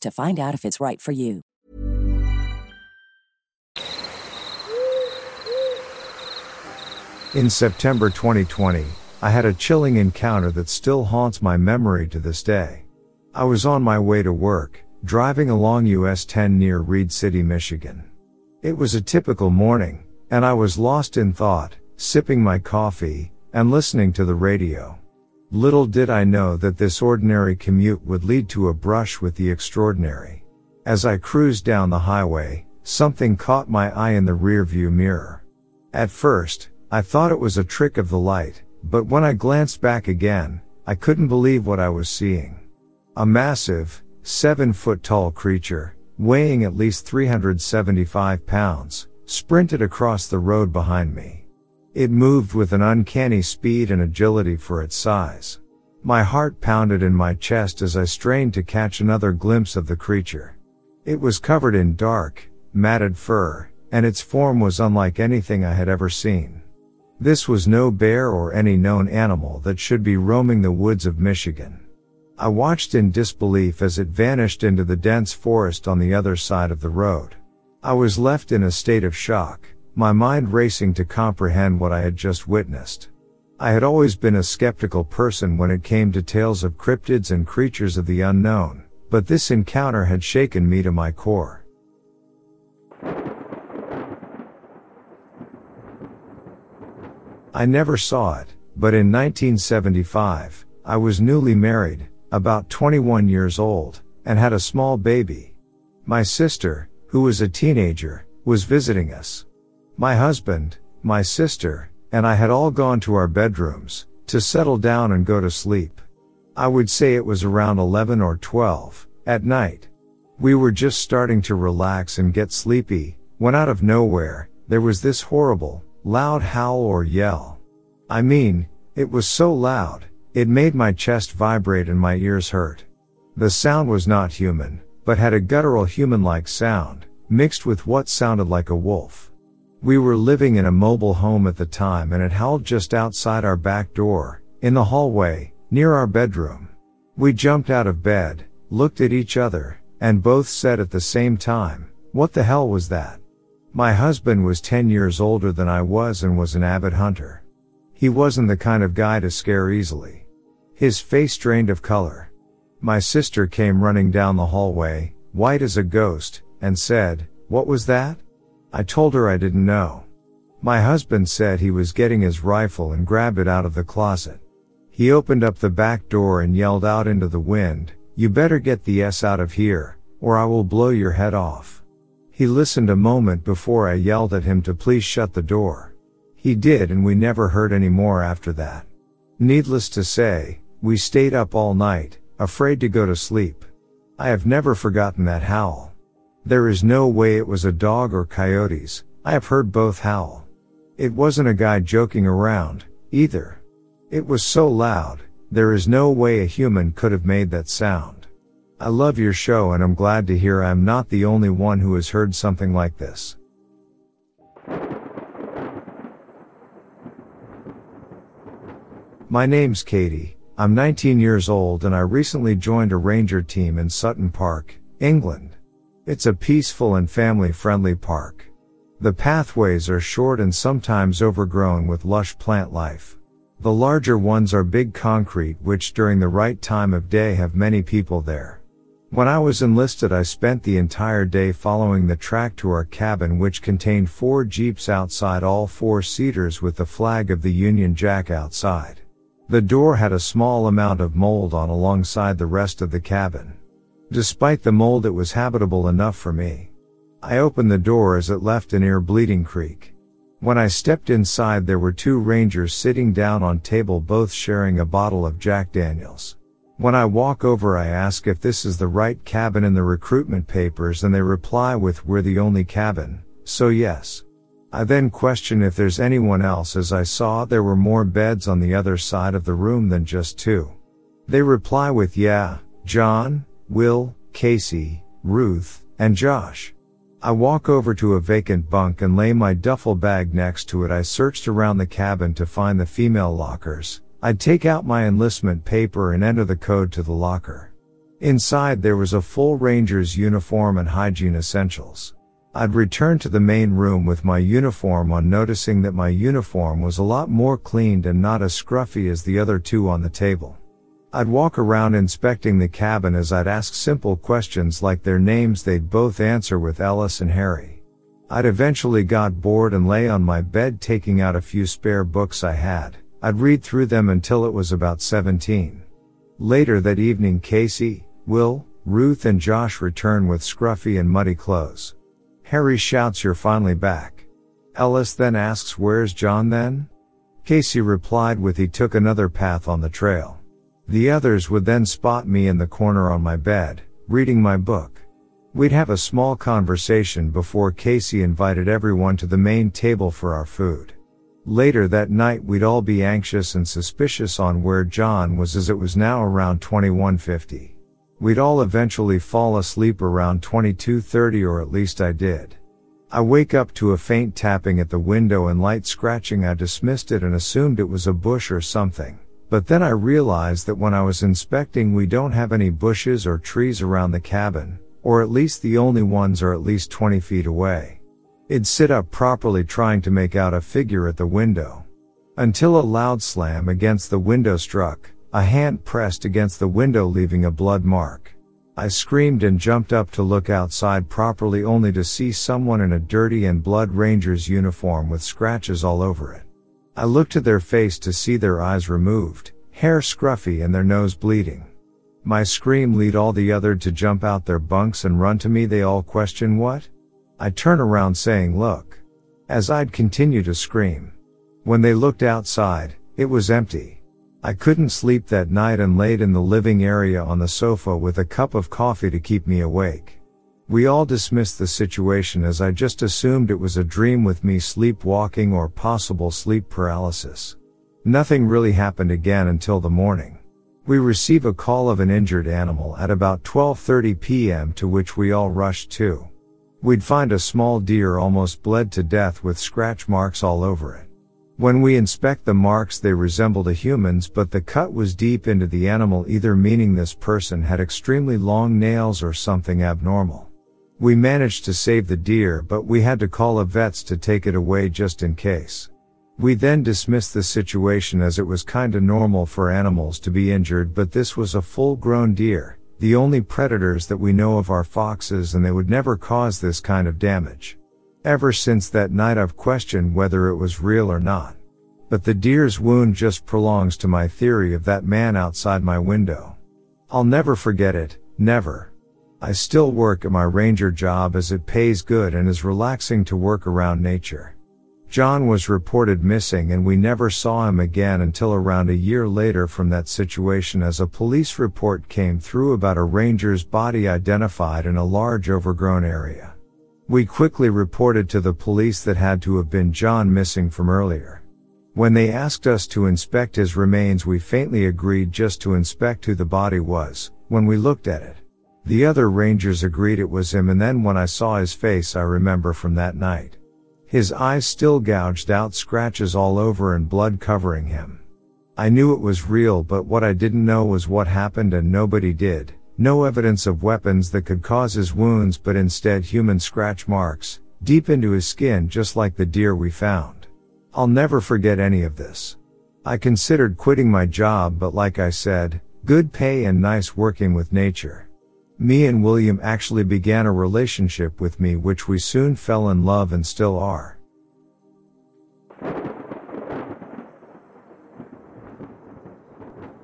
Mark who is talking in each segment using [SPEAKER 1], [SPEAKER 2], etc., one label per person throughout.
[SPEAKER 1] to find out if it's right for you.
[SPEAKER 2] In September 2020, I had a chilling encounter that still haunts my memory to this day. I was on my way to work, driving along US 10 near Reed City, Michigan. It was a typical morning, and I was lost in thought, sipping my coffee, and listening to the radio. Little did I know that this ordinary commute would lead to a brush with the extraordinary. As I cruised down the highway, something caught my eye in the rearview mirror. At first, I thought it was a trick of the light, but when I glanced back again, I couldn't believe what I was seeing. A massive, seven foot tall creature, weighing at least 375 pounds, sprinted across the road behind me. It moved with an uncanny speed and agility for its size. My heart pounded in my chest as I strained to catch another glimpse of the creature. It was covered in dark, matted fur, and its form was unlike anything I had ever seen. This was no bear or any known animal that should be roaming the woods of Michigan. I watched in disbelief as it vanished into the dense forest on the other side of the road. I was left in a state of shock, my mind racing to comprehend what I had just witnessed. I had always been a skeptical person when it came to tales of cryptids and creatures of the unknown, but this encounter had shaken me to my core. I never saw it, but in 1975, I was newly married, about 21 years old, and had a small baby. My sister, who was a teenager, was visiting us. My husband, my sister, and I had all gone to our bedrooms to settle down and go to sleep. I would say it was around 11 or 12 at night. We were just starting to relax and get sleepy when out of nowhere, there was this horrible, loud howl or yell. I mean, it was so loud, it made my chest vibrate and my ears hurt. The sound was not human, but had a guttural human-like sound, mixed with what sounded like a wolf. We were living in a mobile home at the time and it howled just outside our back door, in the hallway, near our bedroom. We jumped out of bed, looked at each other, and both said at the same time, what the hell was that? My husband was 10 years older than I was and was an avid hunter. He wasn't the kind of guy to scare easily. His face drained of color. My sister came running down the hallway, white as a ghost, and said, What was that? I told her I didn't know. My husband said he was getting his rifle and grabbed it out of the closet. He opened up the back door and yelled out into the wind, You better get the S out of here, or I will blow your head off. He listened a moment before I yelled at him to please shut the door. He did and we never heard any more after that. Needless to say, we stayed up all night, afraid to go to sleep. I have never forgotten that howl. There is no way it was a dog or coyotes, I have heard both howl. It wasn't a guy joking around, either. It was so loud, there is no way a human could have made that sound. I love your show and I'm glad to hear I'm not the only one who has heard something like this. My name's Katie. I'm 19 years old and I recently joined a ranger team in Sutton Park, England. It's a peaceful and family friendly park. The pathways are short and sometimes overgrown with lush plant life. The larger ones are big concrete which during the right time of day have many people there. When I was enlisted, I spent the entire day following the track to our cabin, which contained four jeeps outside all four seaters with the flag of the Union Jack outside. The door had a small amount of mold on alongside the rest of the cabin. Despite the mold, it was habitable enough for me. I opened the door as it left near Bleeding Creek. When I stepped inside, there were two rangers sitting down on table, both sharing a bottle of Jack Daniels. When I walk over, I ask if this is the right cabin in the recruitment papers and they reply with we're the only cabin, so yes. I then question if there's anyone else as I saw there were more beds on the other side of the room than just two. They reply with yeah, John, Will, Casey, Ruth, and Josh. I walk over to a vacant bunk and lay my duffel bag next to it. I searched around the cabin to find the female lockers, I'd take out my enlistment paper and enter the code to the locker. Inside there was a full ranger's uniform and hygiene essentials. I'd return to the main room with my uniform on noticing that my uniform was a lot more cleaned and not as scruffy as the other two on the table. I'd walk around inspecting the cabin as I'd ask simple questions like their names they'd both answer with Ellis and Harry. I'd eventually got bored and lay on my bed taking out a few spare books I had. I'd read through them until it was about 17. Later that evening Casey, Will, Ruth and Josh return with scruffy and muddy clothes. Harry shouts you're finally back. Ellis then asks where's John then? Casey replied with he took another path on the trail. The others would then spot me in the corner on my bed, reading my book. We'd have a small conversation before Casey invited everyone to the main table for our food. Later that night we'd all be anxious and suspicious on where John was as it was now around 2150. We'd all eventually fall asleep around 2230 or at least I did. I wake up to a faint tapping at the window and light scratching. I dismissed it and assumed it was a bush or something. But then I realized that when I was inspecting we don't have any bushes or trees around the cabin, or at least the only ones are at least 20 feet away. It'd sit up properly trying to make out a figure at the window. Until a loud slam against the window struck, a hand pressed against the window leaving a blood mark. I screamed and jumped up to look outside properly only to see someone in a dirty and blood ranger's uniform with scratches all over it. I looked at their face to see their eyes removed, hair scruffy and their nose bleeding. My scream lead all the other to jump out their bunks and run to me. They all question what? I turn around saying, look. As I'd continue to scream. When they looked outside, it was empty. I couldn't sleep that night and laid in the living area on the sofa with a cup of coffee to keep me awake. We all dismissed the situation as I just assumed it was a dream with me sleepwalking or possible sleep paralysis. Nothing really happened again until the morning. We receive a call of an injured animal at about 12:30 p.m. to which we all rushed to. We'd find a small deer almost bled to death with scratch marks all over it. When we inspect the marks they resembled a human's but the cut was deep into the animal either meaning this person had extremely long nails or something abnormal. We managed to save the deer but we had to call a vets to take it away just in case. We then dismissed the situation as it was kinda normal for animals to be injured but this was a full grown deer, the only predators that we know of are foxes and they would never cause this kind of damage. Ever since that night I've questioned whether it was real or not. But the deer's wound just prolongs to my theory of that man outside my window. I'll never forget it, never. I still work at my ranger job as it pays good and is relaxing to work around nature. John was reported missing and we never saw him again until around a year later from that situation as a police report came through about a ranger's body identified in a large overgrown area. We quickly reported to the police that had to have been John missing from earlier. When they asked us to inspect his remains, we faintly agreed just to inspect who the body was, when we looked at it. The other rangers agreed it was him and then when I saw his face I remember from that night. His eyes still gouged out scratches all over and blood covering him. I knew it was real but what I didn't know was what happened and nobody did, no evidence of weapons that could cause his wounds but instead human scratch marks, deep into his skin just like the deer we found. I'll never forget any of this. I considered quitting my job but like I said, good pay and nice working with nature. Me and William actually began a relationship with me which we soon fell in love and still are.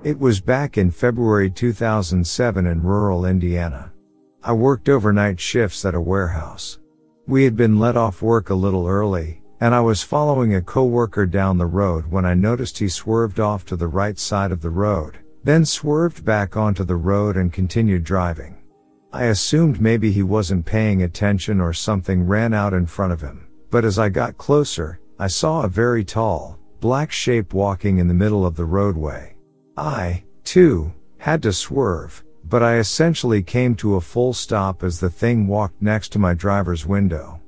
[SPEAKER 2] It was back in February 2007 in rural Indiana. I worked overnight shifts at a warehouse. We had been let off work a little early, and I was following a coworker down the road when I noticed he swerved off to the right side of the road, then swerved back onto the road and continued driving. I assumed maybe he wasn't paying attention or something ran out in front of him, but as I got closer, I saw a very tall, black shape walking in the middle of the roadway. I, too, had to swerve, but I essentially came to a full stop as the thing walked next to my driver's window.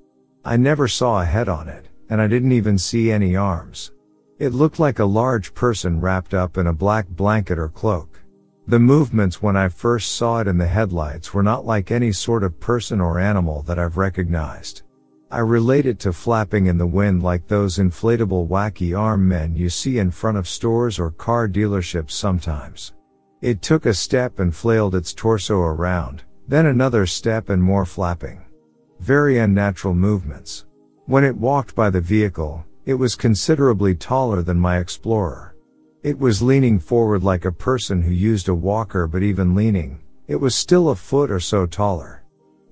[SPEAKER 2] I never saw a head on it, and I didn't even see any arms. It looked like a large person wrapped up in a black blanket or cloak. The movements when I first saw it in the headlights were not like any sort of person or animal that I've recognized. I relate it to flapping in the wind like those inflatable wacky arm men you see in front of stores or car dealerships sometimes. It took a step and flailed its torso around, then another step and more flapping. Very unnatural movements. When it walked by the vehicle, it was considerably taller than my Explorer. It was leaning forward like a person who used a walker but even leaning, it was still a foot or so taller.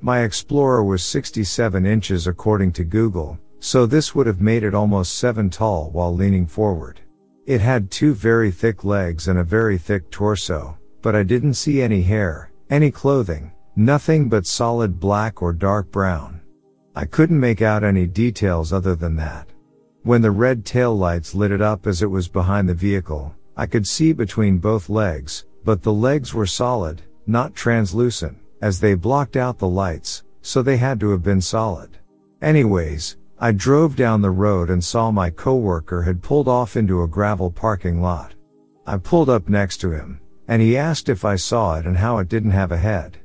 [SPEAKER 2] My Explorer was 67 inches according to Google, so this would have made it almost 7 tall while leaning forward. It had two very thick legs and a very thick torso, but I didn't see any hair, any clothing, nothing but solid black or dark brown. I couldn't make out any details other than that. When the red tail lights lit it up as it was behind the vehicle, I could see between both legs, but the legs were solid, not translucent as they blocked out the lights, so they had to have been solid. Anyways, I drove down the road and saw my coworker had pulled off into a gravel parking lot. I pulled up next to him, and he asked if I saw it and how it didn't have a head.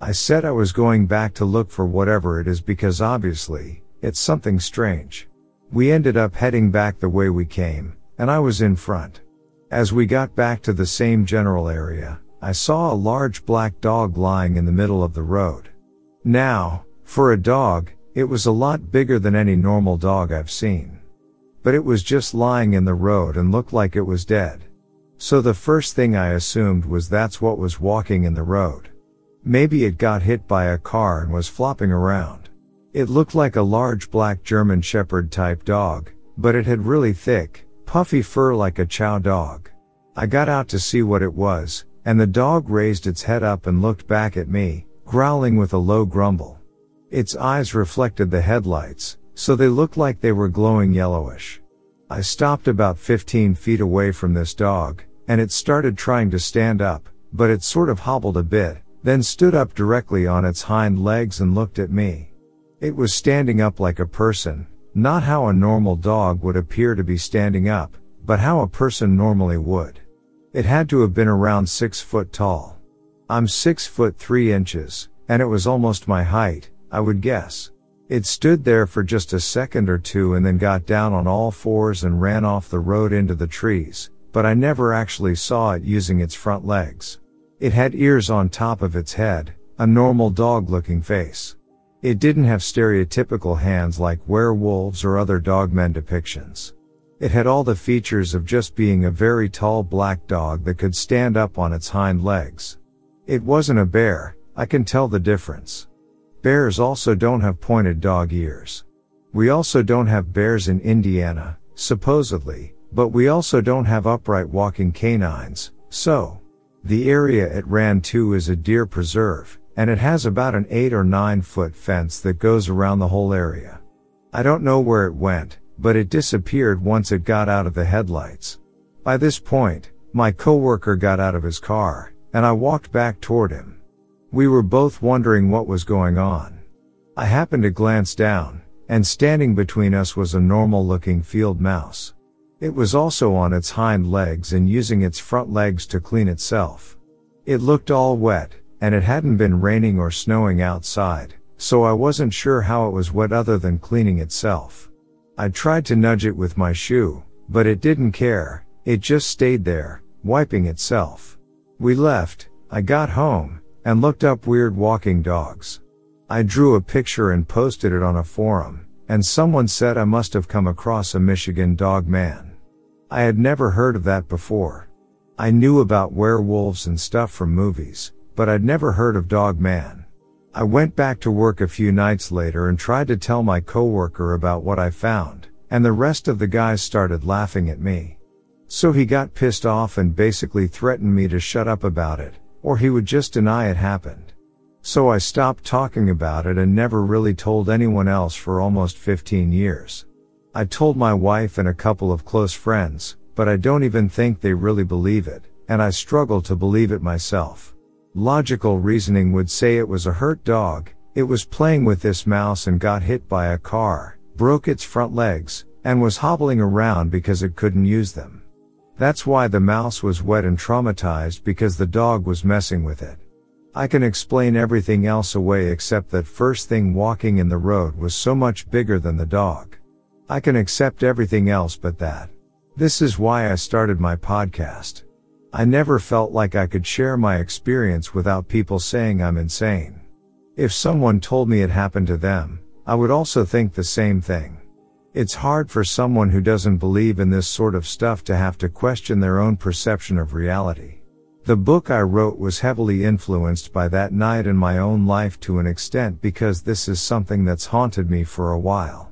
[SPEAKER 2] I said I was going back to look for whatever it is because obviously, it's something strange. We ended up heading back the way we came, and I was in front. As we got back to the same general area, I saw a large black dog lying in the middle of the road. Now, for a dog, it was a lot bigger than any normal dog I've seen. But it was just lying in the road and looked like it was dead. So the first thing I assumed was that's what was walking in the road. Maybe it got hit by a car and was flopping around. It looked like a large black German Shepherd type dog, but it had really thick, puffy fur like a chow dog. I got out to see what it was, and the dog raised its head up and looked back at me, growling with a low grumble. Its eyes reflected the headlights, so they looked like they were glowing yellowish. I stopped about 15 feet away from this dog, and it started trying to stand up, but it sort of hobbled a bit, then stood up directly on its hind legs and looked at me. It was standing up like a person, not how a normal dog would appear to be standing up, but how a person normally would. It had to have been around six foot tall. I'm six foot three inches, and it was almost my height, I would guess. It stood there for just a second or two and then got down on all fours and ran off the road into the trees, but I never actually saw it using its front legs. It had ears on top of its head, a normal dog looking face. It didn't have stereotypical hands like werewolves or other dogmen depictions. It had all the features of just being a very tall black dog that could stand up on its hind legs. It wasn't a bear, I can tell the difference. Bears also don't have pointed dog ears. We also don't have bears in Indiana, supposedly, but we also don't have upright walking canines, so. The area it ran to is a deer preserve, and it has about an 8 or 9 foot fence that goes around the whole area. I don't know where it went, but it disappeared once it got out of the headlights. By this point, my coworker got out of his car, and I walked back toward him. We were both wondering what was going on. I happened to glance down, and standing between us was a normal looking field mouse. It was also on its hind legs and using its front legs to clean itself. It looked all wet, and it hadn't been raining or snowing outside, so I wasn't sure how it was wet other than cleaning itself. I tried to nudge it with my shoe, but it didn't care, it just stayed there, wiping itself. We left, I got home, and looked up weird walking dogs. I drew a picture and posted it on a forum, and someone said I must have come across a Michigan dog man. I had never heard of that before. I knew about werewolves and stuff from movies, but I'd never heard of Dog Man. I went back to work a few nights later and tried to tell my coworker about what I found, and the rest of the guys started laughing at me. So he got pissed off and basically threatened me to shut up about it, or he would just deny it happened. So I stopped talking about it and never really told anyone else for almost 15 years. I told my wife and a couple of close friends, but I don't even think they really believe it, and I struggle to believe it myself. Logical reasoning would say it was a hurt dog, it was playing with this mouse and got hit by a car, broke its front legs, and was hobbling around because it couldn't use them. That's why the mouse was wet and traumatized because the dog was messing with it. I can explain everything else away except that first thing walking in the road was so much bigger than the dog. I can accept everything else but that. This is why I started my podcast. I never felt like I could share my experience without people saying I'm insane. If someone told me it happened to them, I would also think the same thing. It's hard for someone who doesn't believe in this sort of stuff to have to question their own perception of reality. The book I wrote was heavily influenced by that night in my own life to an extent because this is something that's haunted me for a while.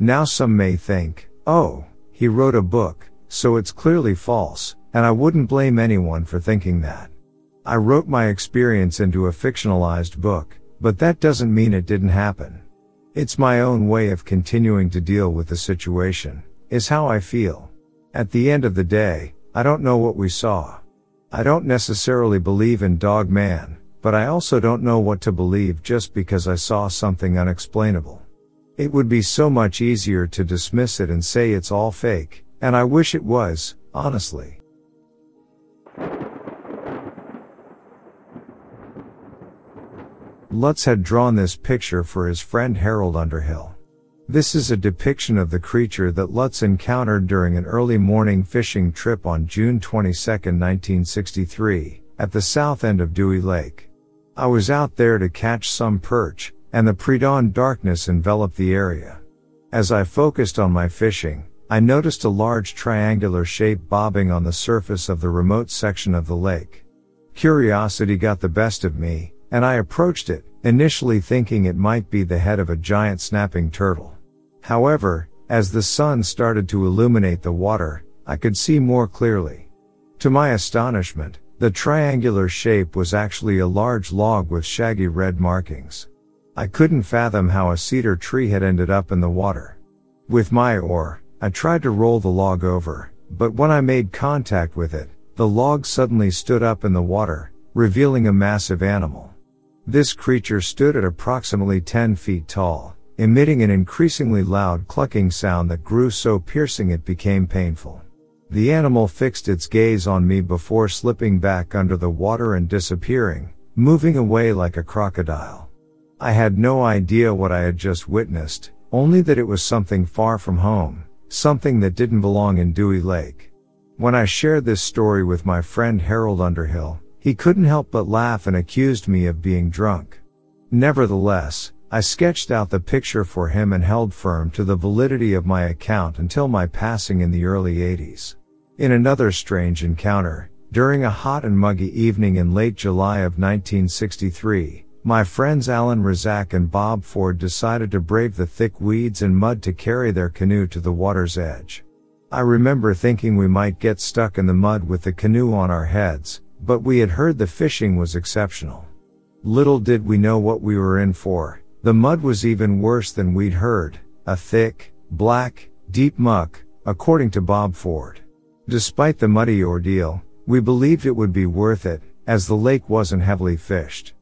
[SPEAKER 2] Now some may think, oh, he wrote a book, so it's clearly false, and I wouldn't blame anyone for thinking that. I wrote my experience into a fictionalized book, but that doesn't mean it didn't happen. It's my own way of continuing to deal with the situation, is how I feel. At the end of the day, I don't know what we saw. I don't necessarily believe in Dog Man, but I also don't know what to believe just because I saw something unexplainable. It would be so much easier to dismiss it and say it's all fake, and I wish it was, honestly. Lutz had drawn this picture for his friend Harold Underhill. This is a depiction of the creature that Lutz encountered during an early morning fishing trip on June 22, 1963, at the south end of Dewey Lake. I was out there to catch some perch, and the pre-dawn darkness enveloped the area. As I focused on my fishing, I noticed a large triangular shape bobbing on the surface of the remote section of the lake. Curiosity got the best of me, and I approached it, initially thinking it might be the head of a giant snapping turtle. However, as the sun started to illuminate the water, I could see more clearly. To my astonishment, the triangular shape was actually a large log with shaggy red markings. I couldn't fathom how a cedar tree had ended up in the water. With my oar, I tried to roll the log over, but when I made contact with it, the log suddenly stood up in the water, revealing a massive animal. This creature stood at approximately 10 feet tall, emitting an increasingly loud clucking sound that grew so piercing it became painful. The animal fixed its gaze on me before slipping back under the water and disappearing, moving away like a crocodile. I had no idea what I had just witnessed, only that it was something far from home, something that didn't belong in Dewey Lake. When I shared this story with my friend Harold Underhill, he couldn't help but laugh and accused me of being drunk. Nevertheless, I sketched out the picture for him and held firm to the validity of my account until my passing in the early 80s. In another strange encounter, during a hot and muggy evening in late July of 1963, my friends Alan Razak and Bob Ford decided to brave the thick weeds and mud to carry their canoe to the water's edge. I remember thinking we might get stuck in the mud with the canoe on our heads, but we had heard the fishing was exceptional. Little did we know what we were in for, the mud was even worse than we'd heard, a thick, black, deep muck, according to Bob Ford. Despite the muddy ordeal, we believed it would be worth it, as the lake wasn't heavily fished.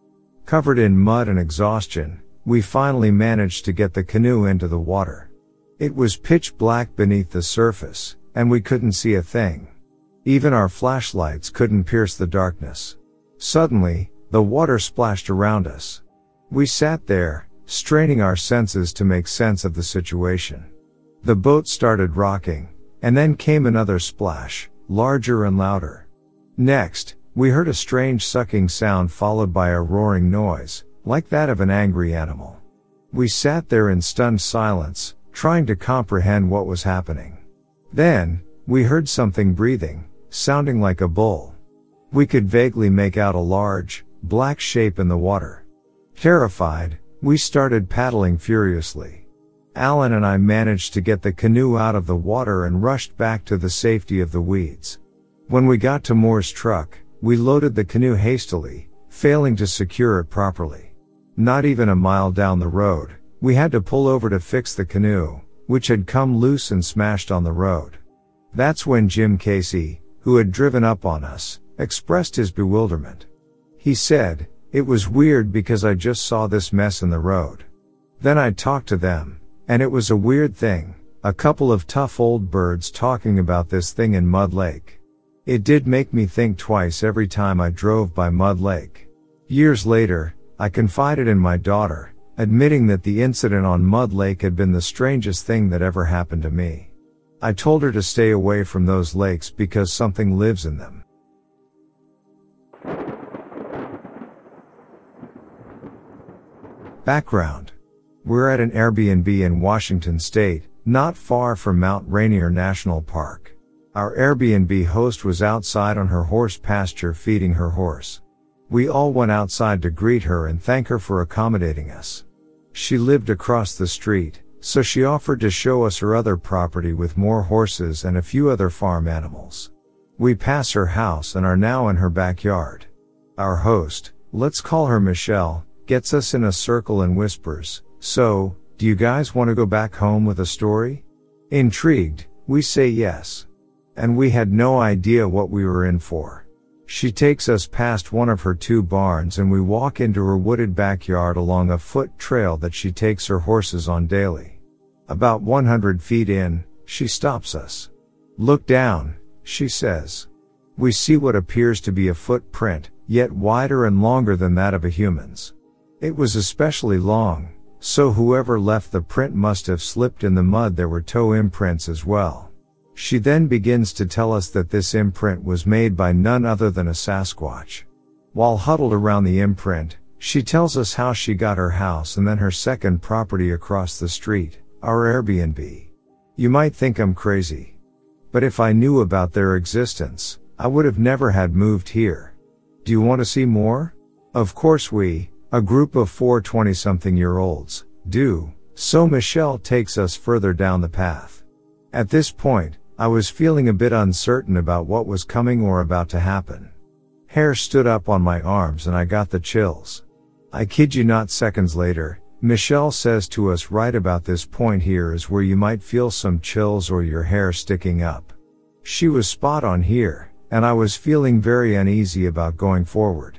[SPEAKER 2] Covered in mud and exhaustion, we finally managed to get the canoe into the water. It was pitch black beneath the surface, and we couldn't see a thing. Even our flashlights couldn't pierce the darkness. Suddenly, the water splashed around us. We sat there, straining our senses to make sense of the situation. The boat started rocking, and then came another splash, larger and louder. Next, we heard a strange sucking sound followed by a roaring noise, like that of an angry animal. We sat there in stunned silence, trying to comprehend what was happening. Then, we heard something breathing, sounding like a bull. We could vaguely make out a large, black shape in the water. Terrified, we started paddling furiously. Alan and I managed to get the canoe out of the water and rushed back to the safety of the weeds. When we got to Moore's truck, we loaded the canoe hastily, failing to secure it properly. Not even a mile down the road, we had to pull over to fix the canoe, which had come loose and smashed on the road. That's when Jim Casey, who had driven up on us, expressed his bewilderment. He said, it was weird because I just saw this mess in the road. Then I talked to them, and it was a weird thing, a couple of tough old birds talking about this thing in Mud Lake. It did make me think twice every time I drove by Mud Lake. Years later, I confided in my daughter, admitting that the incident on Mud Lake had been the strangest thing that ever happened to me. I told her to stay away from those lakes because something lives in them. Background. We're at an Airbnb in Washington state, not far from Mount Rainier National Park. Our Airbnb host was outside on her horse pasture feeding her horse. We all went outside to greet her and thank her for accommodating us. She lived across the street, so she offered to show us her other property with more horses and a few other farm animals. We pass her house and are now in her backyard. Our host, let's call her Michelle, gets us in a circle and whispers, So, do you guys want to go back home with a story? Intrigued, we say yes. And we had no idea what we were in for. She takes us past one of her two barns and we walk into her wooded backyard along a foot trail that she takes her horses on daily. About 100 feet in, she stops us. Look down, she says. We see what appears to be a footprint, yet wider and longer than that of a human's. It was especially long, so whoever left the print must have slipped in the mud. There were toe imprints as well. She then begins to tell us that this imprint was made by none other than a Sasquatch. While huddled around the imprint, she tells us how she got her house and then her second property across the street, our Airbnb. You might think I'm crazy. But if I knew about their existence, I would have never had moved here. Do you want to see more? Of course we, a group of four 20 something year olds, do. So Michelle takes us further down the path. At this point, I was feeling a bit uncertain about what was coming or about to happen. Hair stood up on my arms and I got the chills. I kid you not seconds later, Michelle says to us right about this point here is where you might feel some chills or your hair sticking up. She was spot on here, and I was feeling very uneasy about going forward.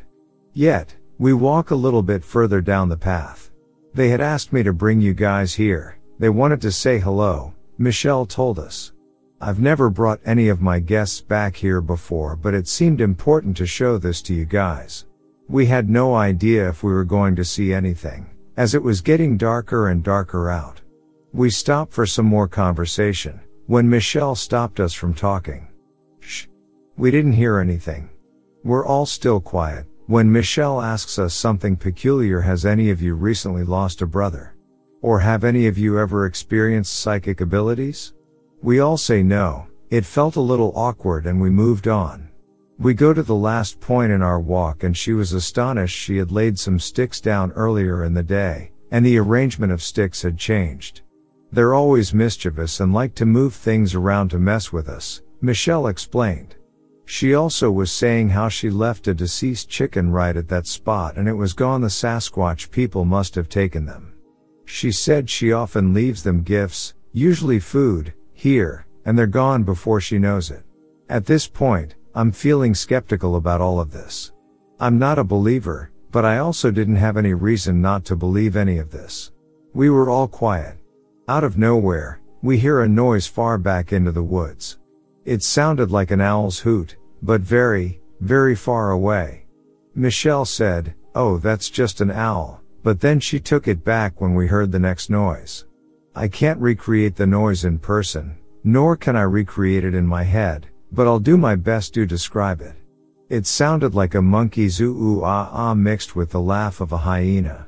[SPEAKER 2] Yet, we walk a little bit further down the path. They had asked me to bring you guys here. They wanted to say hello, Michelle told us. I've never brought any of my guests back here before, but it seemed important to show this to you guys. We had no idea if we were going to see anything, as it was getting darker and darker out. We stopped for some more conversation, when Michelle stopped us from talking. Shh. We didn't hear anything. We're all still quiet, when Michelle asks us something peculiar has any of you recently lost a brother? Or have any of you ever experienced psychic abilities? We all say no, it felt a little awkward and we moved on. We go to the last point in our walk and she was astonished she had laid some sticks down earlier in the day, and the arrangement of sticks had changed. They're always mischievous and like to move things around to mess with us, Michelle explained. She also was saying how she left a deceased chicken right at that spot and it was gone the Sasquatch people must have taken them. She said she often leaves them gifts, usually food, here, and they're gone before she knows it. At this point, I'm feeling skeptical about all of this. I'm not a believer, but I also didn't have any reason not to believe any of this. We were all quiet. Out of nowhere, we hear a noise far back into the woods. It sounded like an owl's hoot, but very, very far away. Michelle said, Oh, that's just an owl, but then she took it back when we heard the next noise. I can't recreate the noise in person, nor can I recreate it in my head, but I'll do my best to describe it. It sounded like a monkey's ooh ooh ah ah mixed with the laugh of a hyena.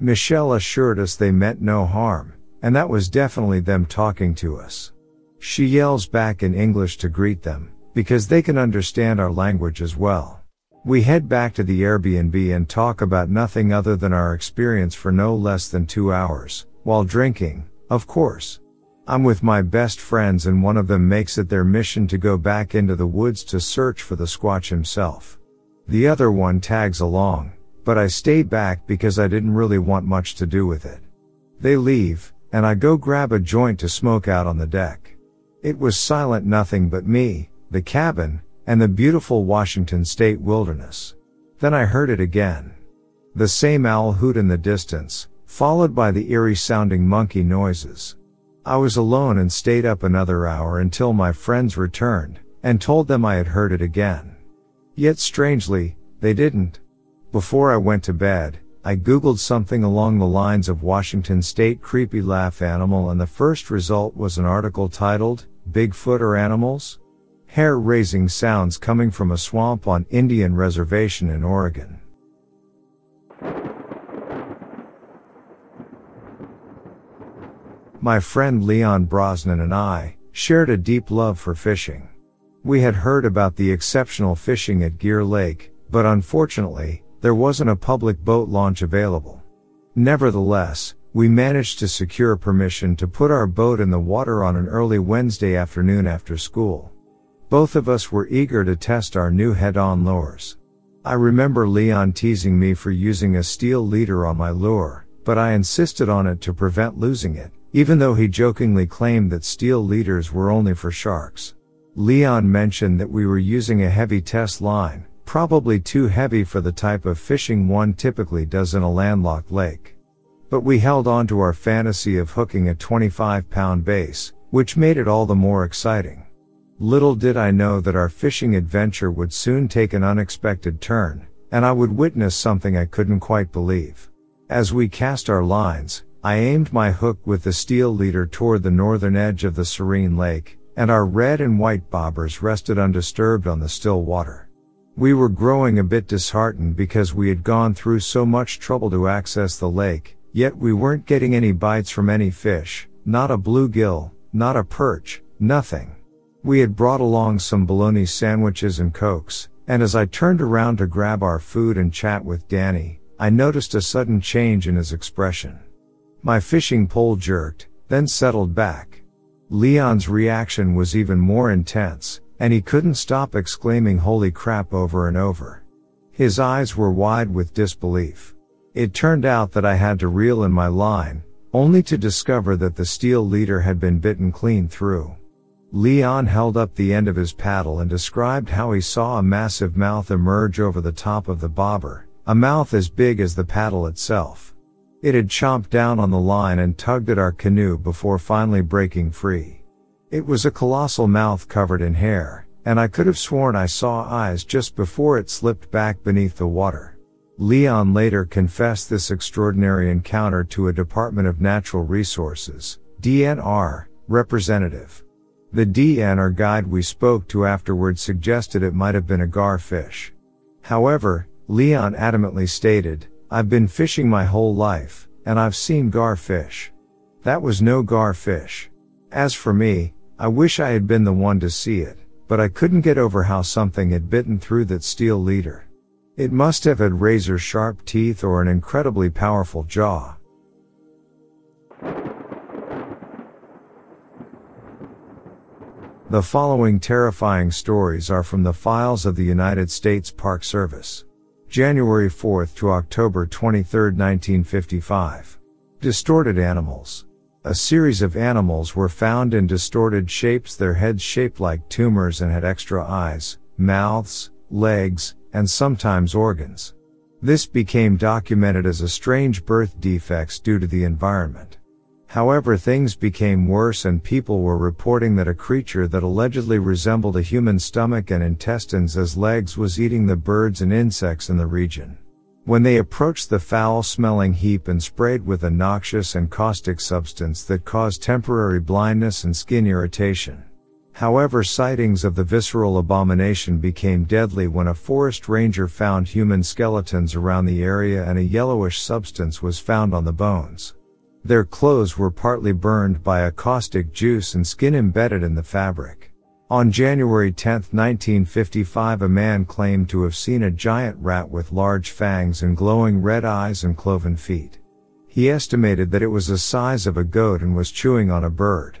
[SPEAKER 2] Michelle assured us they meant no harm, and that was definitely them talking to us. She yells back in English to greet them, because they can understand our language as well. We head back to the Airbnb and talk about nothing other than our experience for no less than two hours, while drinking, of course. I'm with my best friends and one of them makes it their mission to go back into the woods to search for the Squatch himself. The other one tags along, but I stay back because I didn't really want much to do with it. They leave, and I go grab a joint to smoke out on the deck. It was silent nothing but me, the cabin, and the beautiful Washington state wilderness. Then I heard it again. The same owl hoot in the distance, followed by the eerie sounding monkey noises. I was alone and stayed up another hour until my friends returned, and told them I had heard it again. Yet strangely, they didn't. Before I went to bed, I googled something along the lines of Washington state creepy laugh animal and the first result was an article titled, Bigfoot or animals? Hair raising sounds coming from a swamp on Indian reservation in Oregon. My friend Leon Brosnan and I shared a deep love for fishing. We had heard about the exceptional fishing at Gear Lake, but unfortunately, there wasn't a public boat launch available. Nevertheless, we managed to secure permission to put our boat in the water on an early Wednesday afternoon after school. Both of us were eager to test our new Heddon lures. I remember Leon teasing me for using a steel leader on my lure, but I insisted on it to prevent losing it, even though he jokingly claimed that steel leaders were only for sharks. Leon mentioned that we were using a heavy test line, probably too heavy for the type of fishing one typically does in a landlocked lake. But we held on to our fantasy of hooking a 25 pound bass, which made it all the more exciting. Little did I know that our fishing adventure would soon take an unexpected turn, and I would witness something I couldn't quite believe. As we cast our lines, I aimed my hook with the steel leader toward the northern edge of the serene lake, and our red and white bobbers rested undisturbed on the still water. We were growing a bit disheartened because we had gone through so much trouble to access the lake, Yet we weren't getting any bites from any fish, not a bluegill, not a perch, nothing. We had brought along some bologna sandwiches and cokes, and as I turned around to grab our food and chat with Danny, I noticed a sudden change in his expression. My fishing pole jerked, then settled back. Leon's reaction was even more intense, and he couldn't stop exclaiming holy crap over and over. His eyes were wide with disbelief. It turned out that I had to reel in my line, only to discover that the steel leader had been bitten clean through. Leon held up the end of his paddle and described how he saw a massive mouth emerge over the top of the bobber, a mouth as big as the paddle itself. It had chomped down on the line and tugged at our canoe before finally breaking free. It was a colossal mouth covered in hair, and I could have sworn I saw eyes just before it slipped back beneath the water. Leon later confessed this extraordinary encounter to a Department of Natural Resources, DNR, representative. The DNR guide we spoke to afterward suggested it might have been a garfish. However, Leon adamantly stated, I've been fishing my whole life, and I've seen garfish. That was no garfish. As for me, I wish I had been the one to see it, but I couldn't get over how something had bitten through that steel leader. It must have had razor sharp teeth or an incredibly powerful jaw. The following terrifying stories are from the files of the United States Park Service. January 4 to October 23, 1955. Distorted animals. A series of animals were found in distorted shapes, their heads shaped like tumors and had extra eyes, mouths, legs, and sometimes organs. This became documented as a strange birth defects due to the environment. However, things became worse and people were reporting that a creature that allegedly resembled a human stomach and intestines as legs was eating the birds and insects in the region. When they approached the foul smelling heap and sprayed with a noxious and caustic substance that caused temporary blindness and skin irritation. However, sightings of the visceral abomination became deadly when a forest ranger found human skeletons around the area and a yellowish substance was found on the bones. Their clothes were partly burned by a caustic juice and skin embedded in the fabric. On January 10, 1955, a man claimed to have seen a giant rat with large fangs and glowing red eyes and cloven feet. He estimated that it was the size of a goat and was chewing on a bird.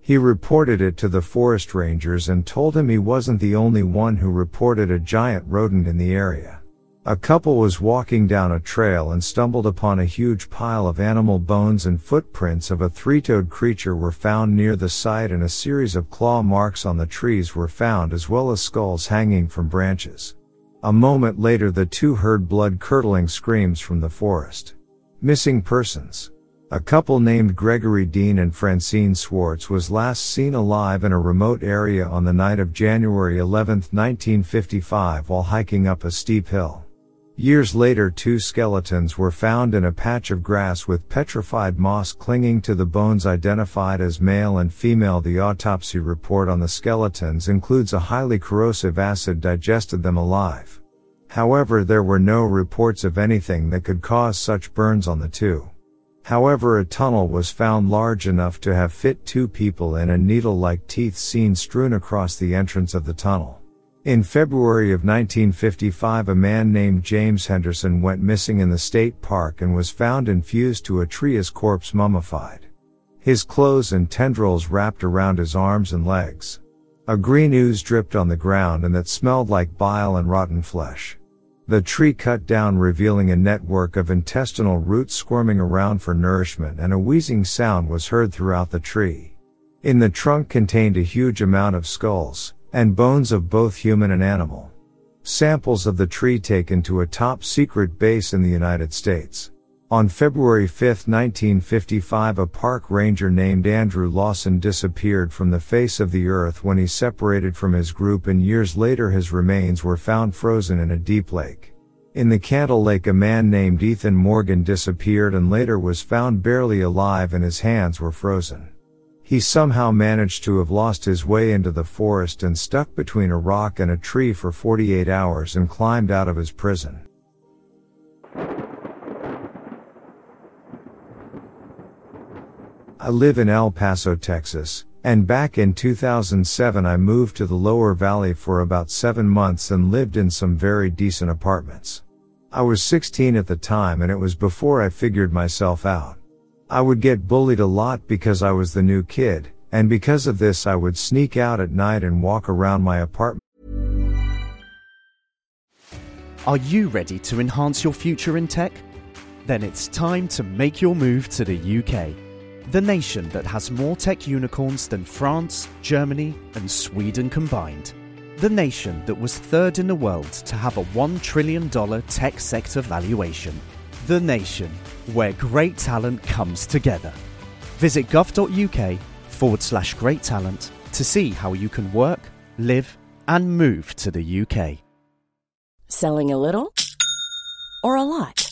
[SPEAKER 2] He reported it to the forest rangers and told him he wasn't the only one who reported a giant rodent in the area. A couple was walking down a trail and stumbled upon a huge pile of animal bones and footprints of a three-toed creature were found near the site and a series of claw marks on the trees were found as well as skulls hanging from branches. A moment later the two heard blood-curdling screams from the forest. Missing persons. A couple named Gregory Dean and Francine Swartz was last seen alive in a remote area on the night of January 11, 1955 while hiking up a steep hill. Years later two skeletons were found in a patch of grass with petrified moss clinging to the bones identified as male and female. The autopsy report on the skeletons includes a highly corrosive acid digested them alive. However, there were no reports of anything that could cause such burns on the two. However, a tunnel was found large enough to have fit two people in a needle-like teeth seen strewn across the entrance of the tunnel. In February of 1955 a man named James Henderson went missing in the state park and was found infused to a tree as corpse mummified. His clothes and tendrils wrapped around his arms and legs. A green ooze dripped on the ground and that smelled like bile and rotten flesh. The tree cut down revealing a network of intestinal roots squirming around for nourishment and a wheezing sound was heard throughout the tree. In the trunk contained a huge amount of skulls, and bones of both human and animal. Samples of the tree taken to a top secret base in the United States. On February 5, 1955 a park ranger named Andrew Lawson disappeared from the face of the earth when he separated from his group and years later his remains were found frozen in a deep lake. In the Cantle Lake a man named Ethan Morgan disappeared and later was found barely alive and his hands were frozen. He somehow managed to have lost his way into the forest and stuck between a rock and a tree for 48 hours and climbed out of his prison. I live in El Paso, Texas, And back in 2007 I moved to the lower valley for about 7 months and lived in some very decent apartments. I was 16 at the time and it was before I figured myself out. I would get bullied a lot because I was the new kid, and because of this I would sneak out at night and walk around my apartment.
[SPEAKER 3] Are you ready to enhance your future in tech? Then it's time to make your move to the UK, the nation that has more tech unicorns than France, Germany, and Sweden combined the nation that was third in the world to have a $1 trillion tech sector valuation. The nation where great talent comes together. Visit gov.uk forward slash great talent to see how you can work, live, and move to the UK.
[SPEAKER 1] Selling a little or a lot?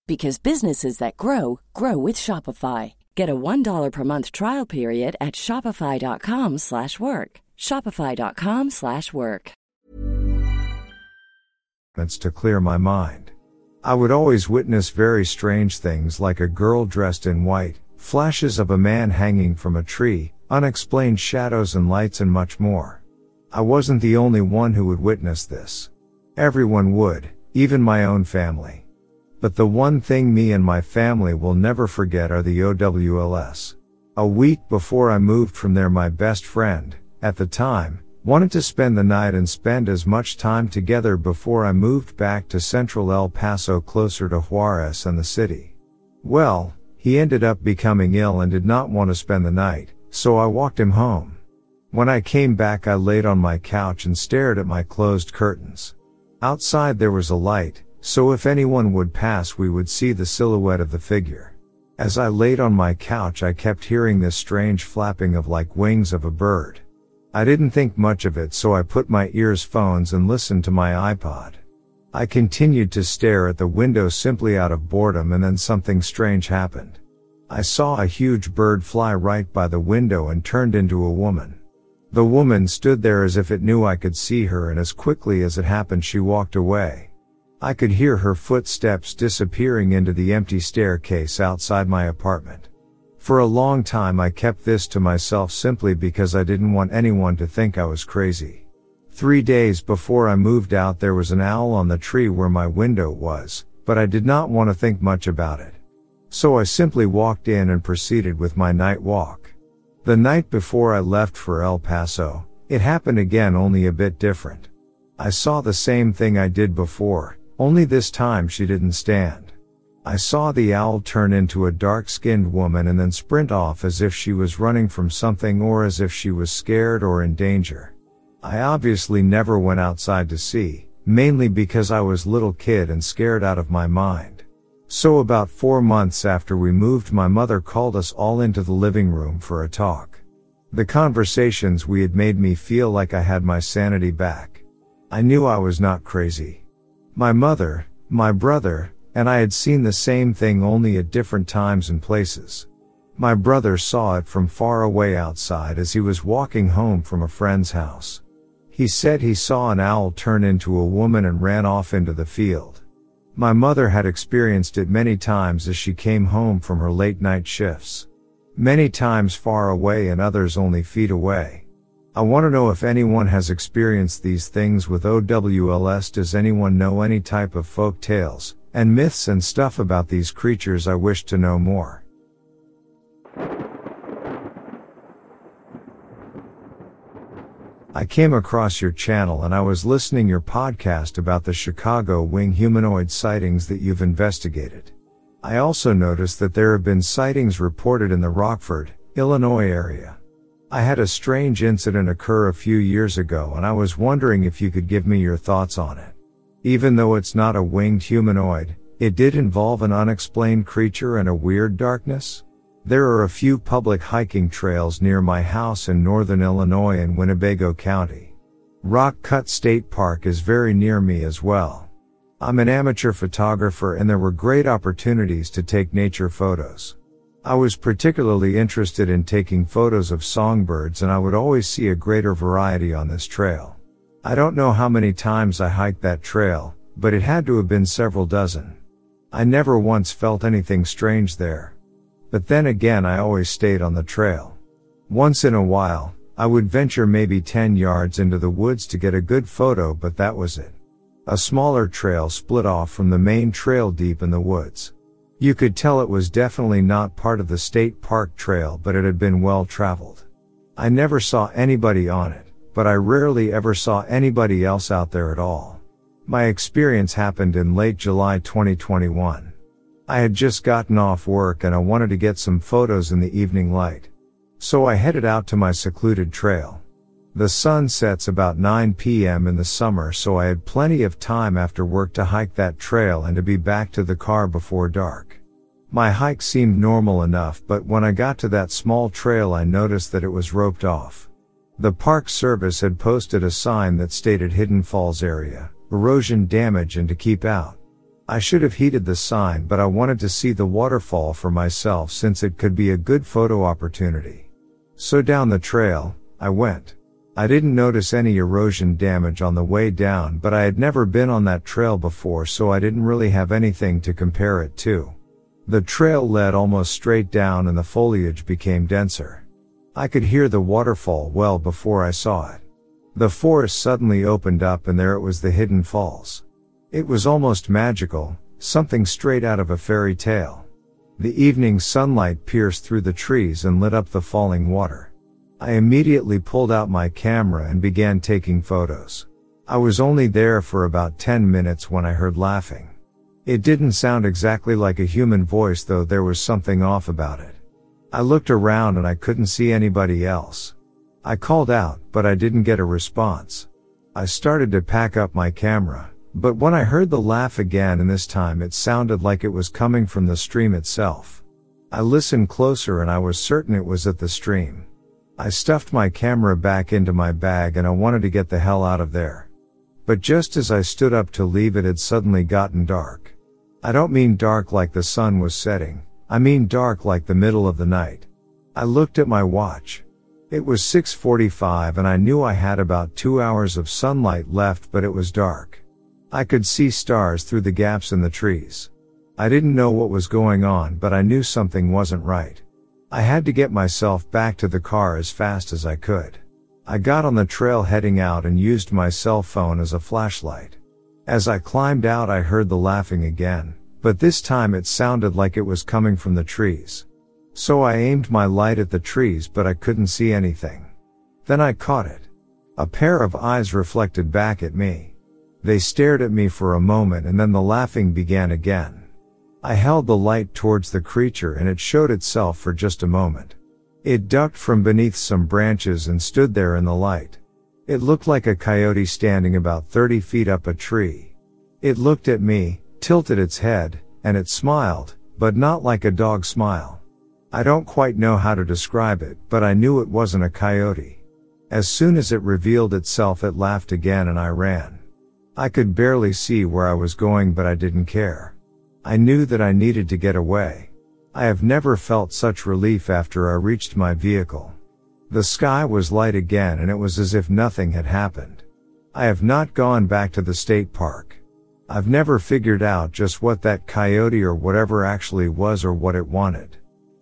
[SPEAKER 1] because businesses that grow grow with Shopify. Get a $1 per month trial period at Shopify.com slash work. Shopify.com slash work.
[SPEAKER 2] to clear my mind. I would always witness very strange things like a girl dressed in white, flashes of a man hanging from a tree, unexplained shadows and lights and much more. I wasn't the only one who would witness this. Everyone would, even my own family. But the one thing me and my family will never forget are the OWLS. A week before I moved from there my best friend, at the time, wanted to spend the night and spend as much time together before I moved back to central El Paso closer to Juarez and the city. Well, he ended up becoming ill and did not want to spend the night, so I walked him home. When I came back I laid on my couch and stared at my closed curtains. Outside there was a light, so if anyone would pass we would see the silhouette of the figure. As I laid on my couch I kept hearing this strange flapping of like wings of a bird. I didn't think much of it so I put my ears phones and listened to my iPod. I continued to stare at the window simply out of boredom and then something strange happened. I saw a huge bird fly right by the window and turned into a woman. The woman stood there as if it knew I could see her and as quickly as it happened she walked away. I could hear her footsteps disappearing into the empty staircase outside my apartment. For a long time I kept this to myself simply because I didn't want anyone to think I was crazy. Three days before I moved out there was an owl on the tree where my window was, but I did not want to think much about it. So I simply walked in and proceeded with my night walk. The night before I left for El Paso, it happened again only a bit different. I saw the same thing I did before, only this time she didn't stand. I saw the owl turn into a dark-skinned woman and then sprint off as if she was running from something or as if she was scared or in danger. I obviously never went outside to see, mainly because I was little kid and scared out of my mind. So about four months after we moved my mother called us all into the living room for a talk. The conversations we had made me feel like I had my sanity back. I knew I was not crazy. My mother, my brother, and I had seen the same thing only at different times and places. My brother saw it from far away outside as he was walking home from a friend's house. He said he saw an owl turn into a woman and ran off into the field. My mother had experienced it many times as she came home from her late night shifts. Many times far away and others only feet away. I want to know if anyone has experienced these things with OWLS. Does anyone know any type of folk tales and myths and stuff about these creatures? I wish to know more. I came across your channel and I was listening your podcast about the Chicago wing humanoid sightings that you've investigated. I also noticed that there have been sightings reported in the Rockford, Illinois area. I had a strange incident occur a few years ago and I was wondering if you could give me your thoughts on it. Even though it's not a winged humanoid, it did involve an unexplained creature and a weird darkness. There are a few public hiking trails near my house in northern Illinois and Winnebago County. Rock Cut State Park is very near me as well. I'm an amateur photographer and there were great opportunities to take nature photos. I was particularly interested in taking photos of songbirds and I would always see a greater variety on this trail. I don't know how many times I hiked that trail, but it had to have been several dozen. I never once felt anything strange there. But then again I always stayed on the trail. Once in a while, I would venture maybe 10 yards into the woods to get a good photo but that was it. A smaller trail split off from the main trail deep in the woods. You could tell it was definitely not part of the state park trail, but it had been well traveled. I never saw anybody on it, but I rarely ever saw anybody else out there at all. My experience happened in late July 2021. I had just gotten off work and I wanted to get some photos in the evening light. So I headed out to my secluded trail. The sun sets about 9 p.m. in the summer so I had plenty of time after work to hike that trail and to be back to the car before dark. My hike seemed normal enough but when I got to that small trail I noticed that it was roped off. The Park Service had posted a sign that stated Hidden Falls area, erosion damage and to keep out. I should have heeded the sign but I wanted to see the waterfall for myself since it could be a good photo opportunity. So down the trail, I went. I didn't notice any erosion damage on the way down, but I had never been on that trail before, so I didn't really have anything to compare it to. The trail led almost straight down and the foliage became denser. I could hear the waterfall well before I saw it. The forest suddenly opened up and there it was the hidden falls. It was almost magical, something straight out of a fairy tale. The evening sunlight pierced through the trees and lit up the falling water. I immediately pulled out my camera and began taking photos. I was only there for about 10 minutes when I heard laughing. It didn't sound exactly like a human voice though there was something off about it. I looked around and I couldn't see anybody else. I called out, but I didn't get a response. I started to pack up my camera, but when I heard the laugh again and this time it sounded like it was coming from the stream itself. I listened closer and I was certain it was at the stream. I stuffed my camera back into my bag and I wanted to get the hell out of there. But just as I stood up to leave it had suddenly gotten dark. I don't mean dark like the sun was setting, I mean dark like the middle of the night. I looked at my watch. It was 6.45 and I knew I had about two hours of sunlight left but it was dark. I could see stars through the gaps in the trees. I didn't know what was going on but I knew something wasn't right. I had to get myself back to the car as fast as I could. I got on the trail heading out and used my cell phone as a flashlight. As I climbed out I heard the laughing again, but this time it sounded like it was coming from the trees. So I aimed my light at the trees but I couldn't see anything. Then I caught it. A pair of eyes reflected back at me. They stared at me for a moment and then the laughing began again. I held the light towards the creature and it showed itself for just a moment. It ducked from beneath some branches and stood there in the light. It looked like a coyote standing about 30 feet up a tree. It looked at me, tilted its head, and it smiled, but not like a dog smile. I don't quite know how to describe it, but I knew it wasn't a coyote. As soon as it revealed itself it laughed again and I ran. I could barely see where I was going but I didn't care. I knew that I needed to get away. I have never felt such relief after I reached my vehicle. The sky was light again and it was as if nothing had happened. I have not gone back to the state park. I've never figured out just what that coyote or whatever actually was or what it wanted.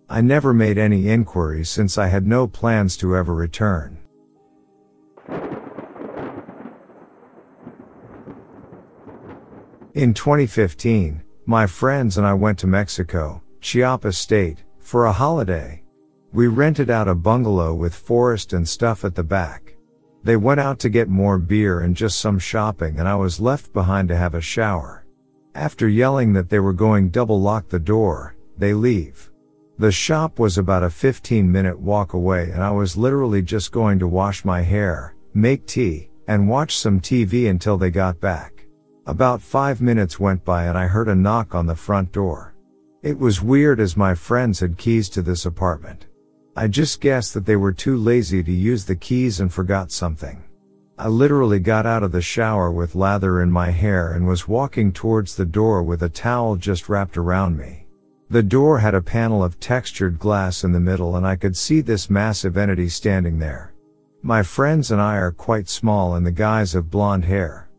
[SPEAKER 2] I never made any inquiries since I had no plans to ever return. In 2015, my friends and I went to Mexico, Chiapas State, for a holiday. We rented out a bungalow with forest and stuff at the back. They went out to get more beer and just some shopping and I was left behind to have a shower. After yelling that they were going double lock the door, they leave. The shop was about a 15 minute walk away and I was literally just going to wash my hair, make tea, and watch some TV until they got back. About five minutes went by and I heard a knock on the front door. It was weird as my friends had keys to this apartment. I just guessed that they were too lazy to use the keys and forgot something. I literally got out of the shower with lather in my hair and was walking towards the door with a towel just wrapped around me. The door had a panel of textured glass in the middle and I could see this massive entity standing there. My friends and I are quite small and the guys have blonde hair.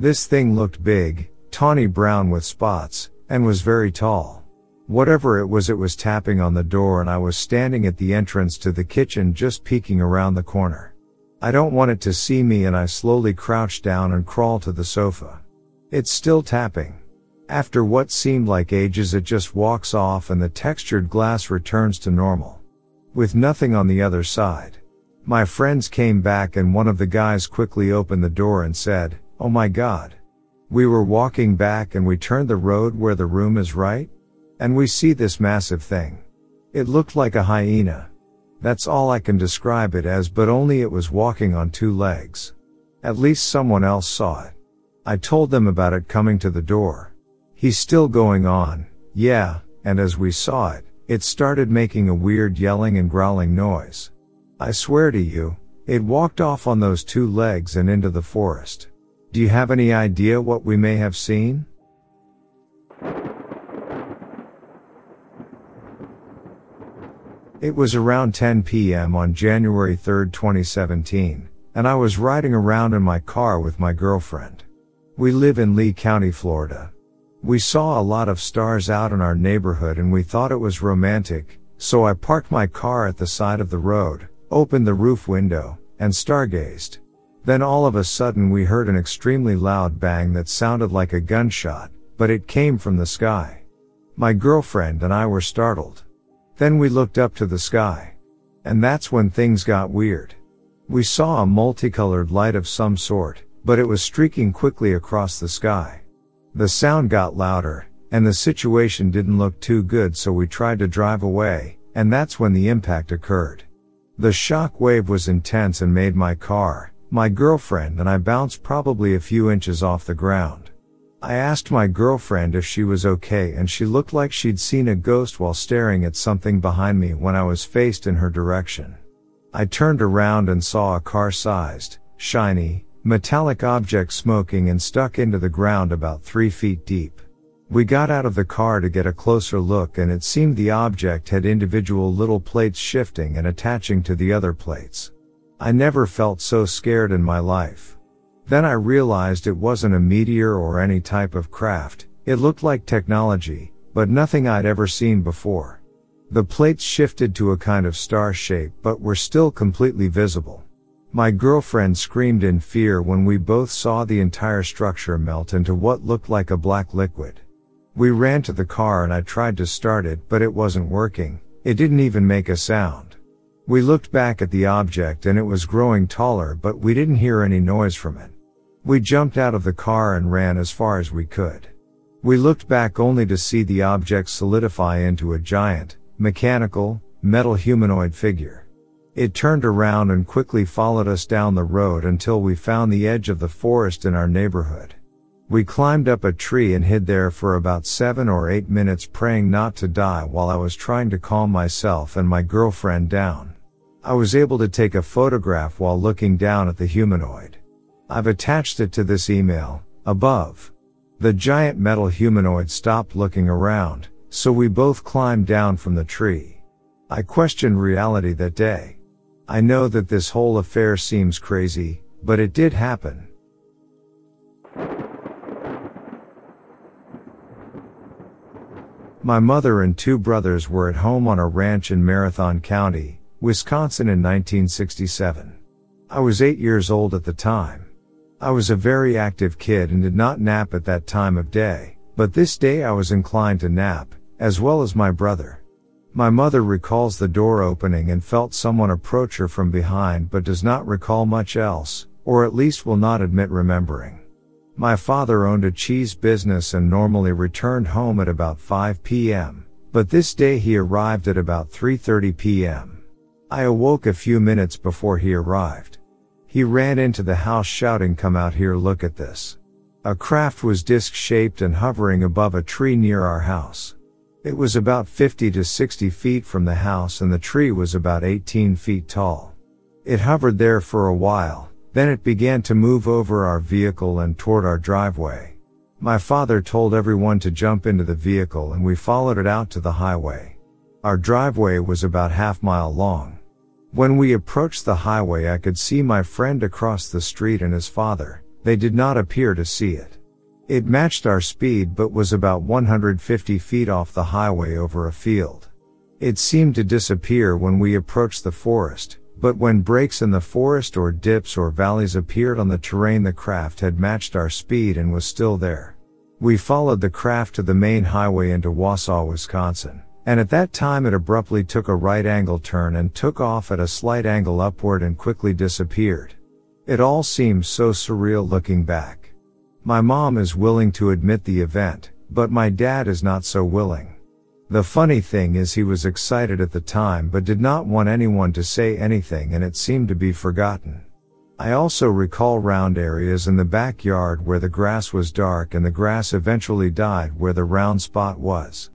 [SPEAKER 2] This thing looked big, tawny brown with spots, and was very tall. Whatever it was, it was tapping on the door and I was standing at the entrance to the kitchen just peeking around the corner. I don't want it to see me and I slowly crouch down and crawl to the sofa. It's still tapping. After what seemed like ages it just walks off and the textured glass returns to normal. With nothing on the other side. My friends came back and one of the guys quickly opened the door and said, Oh my god. We were walking back and we turned the road where the room is right. And we see this massive thing. It looked like a hyena. That's all I can describe it as, but only it was walking on two legs. At least someone else saw it. I told them about it coming to the door. He's still going on, yeah, and as we saw it, it started making a weird yelling and growling noise. I swear to you, it walked off on those two legs and into the forest. Do you have any idea what we may have seen? It was around 10 p.m. on January 3, 2017, and I was riding around in my car with my girlfriend. We live in Lee County, Florida. We saw a lot of stars out in our neighborhood and we thought it was romantic, so I parked my car at the side of the road, opened the roof window, and stargazed. Then all of a sudden we heard an extremely loud bang that sounded like a gunshot, but it came from the sky. My girlfriend and I were startled. Then we looked up to the sky. And that's when things got weird. We saw a multicolored light of some sort, but it was streaking quickly across the sky. The sound got louder, and the situation didn't look too good so we tried to drive away, and that's when the impact occurred. The shock wave was intense and made my car, my girlfriend and I bounced probably a few inches off the ground. I asked my girlfriend if she was okay and she looked like she'd seen a ghost while staring at something behind me when I was faced in her direction. I turned around and saw a car-sized, shiny, metallic object smoking and stuck into the ground about three feet deep. We got out of the car to get a closer look and it seemed the object had individual little plates shifting and attaching to the other plates. I never felt so scared in my life. Then I realized it wasn't a meteor or any type of craft, it looked like technology, but nothing I'd ever seen before. The plates shifted to a kind of star shape but were still completely visible. My girlfriend screamed in fear when we both saw the entire structure melt into what looked like a black liquid. We ran to the car and I tried to start it but it wasn't working, it didn't even make a sound. We looked back at the object and it was growing taller but we didn't hear any noise from it. We jumped out of the car and ran as far as we could. We looked back only to see the object solidify into a giant, mechanical, metal humanoid figure. It turned around and quickly followed us down the road until we found the edge of the forest in our neighborhood. We climbed up a tree and hid there for about seven or eight minutes praying not to die while I was trying to calm myself and my girlfriend down. I was able to take a photograph while looking down at the humanoid. I've attached it to this email, above. The giant metal humanoid stopped looking around, so we both climbed down from the tree. I questioned reality that day. I know that this whole affair seems crazy, but it did happen. My mother and two brothers were at home on a ranch in Marathon County, Wisconsin in 1967. I was eight years old at the time. I was a very active kid and did not nap at that time of day, but this day I was inclined to nap, as well as my brother. My mother recalls the door opening and felt someone approach her from behind but does not recall much else, or at least will not admit remembering. My father owned a cheese business and normally returned home at about 5 p.m., but this day he arrived at about 3.30 p.m. I awoke a few minutes before he arrived. He ran into the house shouting come out here look at this. A craft was disc shaped and hovering above a tree near our house. It was about 50 to 60 feet from the house and the tree was about 18 feet tall. It hovered there for a while, then it began to move over our vehicle and toward our driveway. My father told everyone to jump into the vehicle and we followed it out to the highway. Our driveway was about half mile long. When we approached the highway I could see my friend across the street and his father. They did not appear to see it. It matched our speed but was about 150 feet off the highway over a field. It seemed to disappear when we approached the forest, but when breaks in the forest or dips or valleys appeared on the terrain the craft had matched our speed and was still there. We followed the craft to the main highway into Wausau, Wisconsin, and at that time it abruptly took a right angle turn and took off at a slight angle upward and quickly disappeared. It all seems so surreal looking back. My mom is willing to admit the event, but my dad is not so willing. The funny thing is he was excited at the time but did not want anyone to say anything and it seemed to be forgotten. I also recall round areas in the backyard where the grass was dark and the grass eventually died where the round spot was.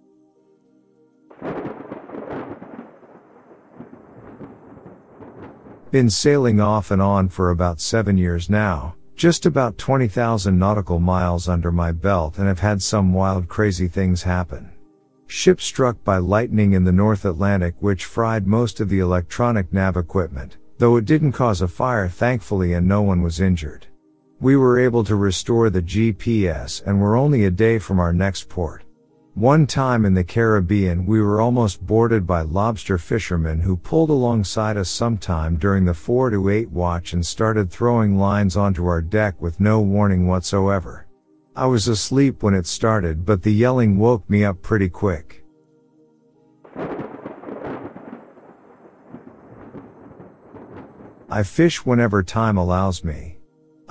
[SPEAKER 2] Been sailing off and on for about seven years now, just about 20,000 nautical miles under my belt and have had some wild crazy things happen. Ship struck by lightning in the North Atlantic which fried most of the electronic nav equipment, though it didn't cause a fire thankfully and no one was injured. We were able to restore the GPS and were only a day from our next port. One time in the Caribbean we were almost boarded by lobster fishermen who pulled alongside us sometime during the 4 to 8 watch and started throwing lines onto our deck with no warning whatsoever. I was asleep when it started but the yelling woke me up pretty quick. I fish whenever time allows me.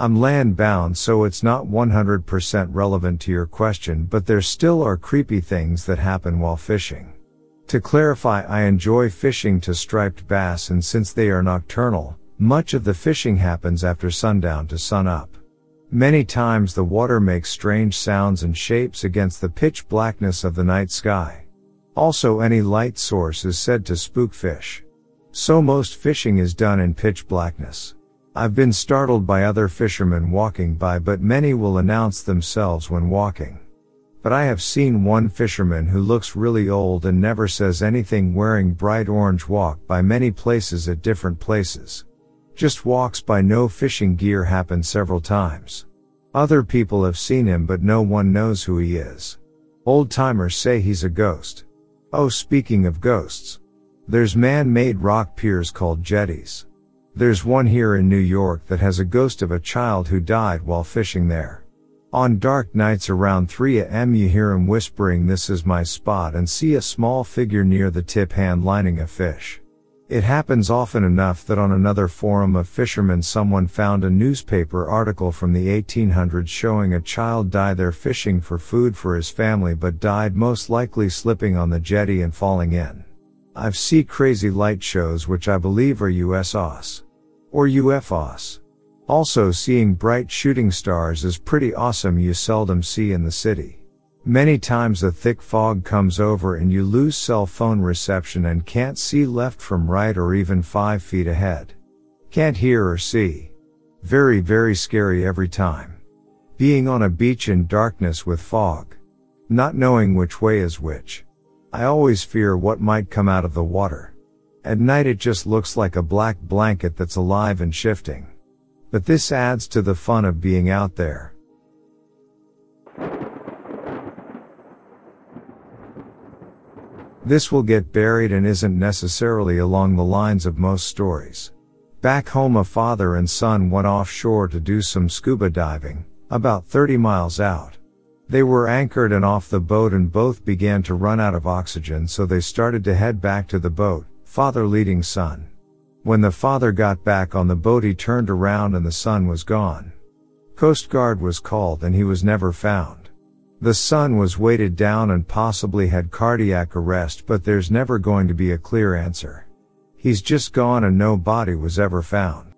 [SPEAKER 2] I'm land bound so it's not 100% relevant to your question but there still are creepy things that happen while fishing. To clarify I enjoy fishing to striped bass and since they are nocturnal, much of the fishing happens after sundown to sunup. Many times the water makes strange sounds and shapes against the pitch blackness of the night sky. Also any light source is said to spook fish. So most fishing is done in pitch blackness. I've been startled by other fishermen walking by but many will announce themselves when walking. But I have seen one fisherman who looks really old and never says anything wearing bright orange walk by many places at different places. Just walks by no fishing gear happen several times. Other people have seen him but no one knows who he is. Old timers say he's a ghost. Oh speaking of ghosts. There's man-made rock piers called jetties. There's one here in New York that has a ghost of a child who died while fishing there. On dark nights around 3 am you hear him whispering this is my spot and see a small figure near the tip hand lining a fish. It happens often enough that on another forum of fishermen someone found a newspaper article from the 1800s showing a child die there fishing for food for his family but died most likely slipping on the jetty and falling in. I've seen crazy light shows which I believe are USOS. Or UFOs. Also seeing bright shooting stars is pretty awesome you seldom see in the city. Many times a thick fog comes over and you lose cell phone reception and can't see left from right or even 5 feet ahead. Can't hear or see. Very very scary every time. Being on a beach in darkness with fog. Not knowing which way is which. I always fear what might come out of the water. At night it just looks like a black blanket that's alive and shifting. But this adds to the fun of being out there. This will get buried and isn't necessarily along the lines of most stories. Back home a father and son went offshore to do some scuba diving, about 30 miles out. They were anchored and off the boat and both began to run out of oxygen so they started to head back to the boat, father leading son. When the father got back on the boat he turned around and the son was gone. Coast Guard was called and he was never found. The son was weighted down and possibly had cardiac arrest but there's never going to be a clear answer. He's just gone and no body was ever found.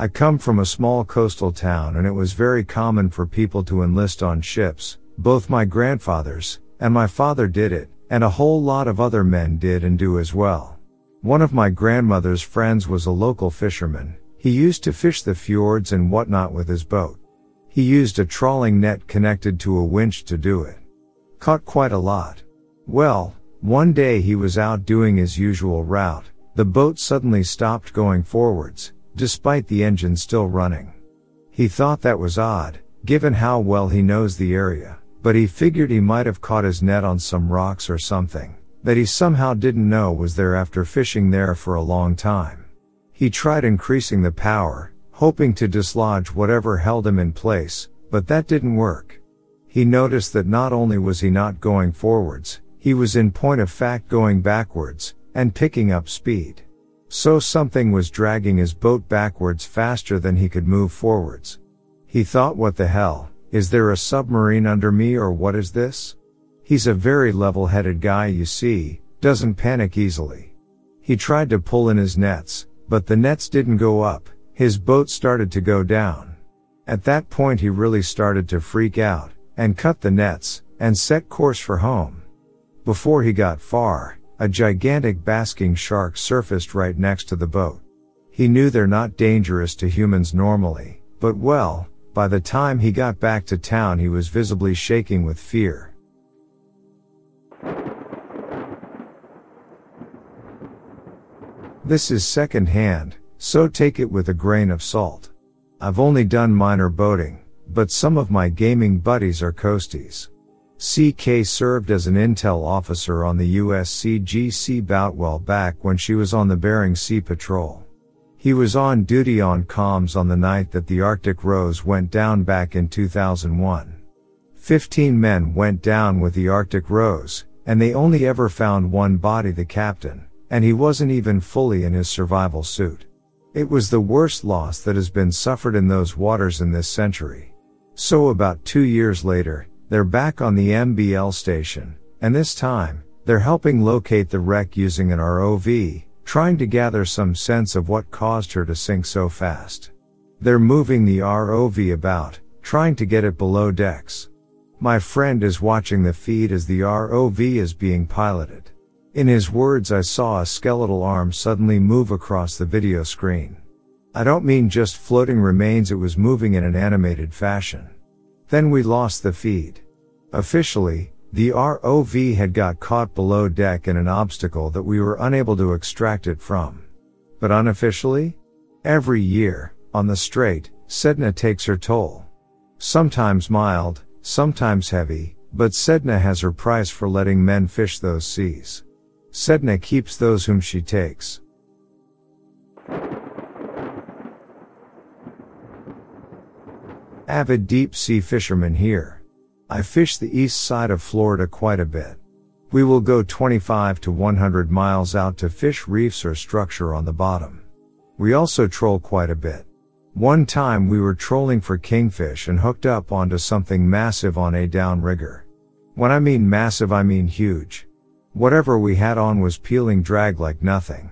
[SPEAKER 2] I come from a small coastal town and it was very common for people to enlist on ships. Both my grandfathers and my father did it, and a whole lot of other men did and do as well. One of my grandmother's friends was a local fisherman. He used to fish the fjords and whatnot with his boat. He used a trawling net connected to a winch to do it. Caught quite a lot. Well, one day he was out doing his usual route. The boat suddenly stopped going forwards, despite the engine still running. He thought that was odd, given how well he knows the area, but he figured he might have caught his net on some rocks or something, that he somehow didn't know was there after fishing there for a long time. He tried increasing the power, hoping to dislodge whatever held him in place, but that didn't work. He noticed that not only was he not going forwards, he was in point of fact going backwards, and picking up speed. So something was dragging his boat backwards faster than he could move forwards. He thought what the hell, is there a submarine under me or what is this? He's a very level-headed guy you see, doesn't panic easily. He tried to pull in his nets, but the nets didn't go up, his boat started to go down. At that point he really started to freak out, and cut the nets, and set course for home. Before he got far, a gigantic basking shark surfaced right next to the boat. He knew they're not dangerous to humans normally, but well, by the time he got back to town he was visibly shaking with fear. This is second hand, so take it with a grain of salt. I've only done minor boating, but some of my gaming buddies are coasties. CK served as an intel officer on the USCGC Boutwell back when she was on the Bering Sea Patrol. He was on duty on comms on the night that the Arctic Rose went down back in 2001. Fifteen men went down with the Arctic Rose, and they only ever found one body the captain and he wasn't even fully in his survival suit. It was the worst loss that has been suffered in those waters in this century. So about two years later, they're back on the MBL station, and this time, they're helping locate the wreck using an ROV, trying to gather some sense of what caused her to sink so fast. They're moving the ROV about, trying to get it below decks. My friend is watching the feed as the ROV is being piloted. In his words, I saw a skeletal arm suddenly move across the video screen. I don't mean just floating remains, it was moving in an animated fashion. Then we lost the feed. Officially, the ROV had got caught below deck in an obstacle that we were unable to extract it from. But unofficially? Every year, on the strait, Sedna takes her toll. Sometimes mild, sometimes heavy, but Sedna has her price for letting men fish those seas. Sedna keeps those whom she takes. Avid deep sea fisherman here. I fish the east side of Florida quite a bit. We will go 25 to 100 miles out to fish reefs or structure on the bottom. We also troll quite a bit. One time we were trolling for kingfish and hooked up onto something massive on a downrigger. When I mean massive I mean huge. Whatever we had on was peeling drag like nothing.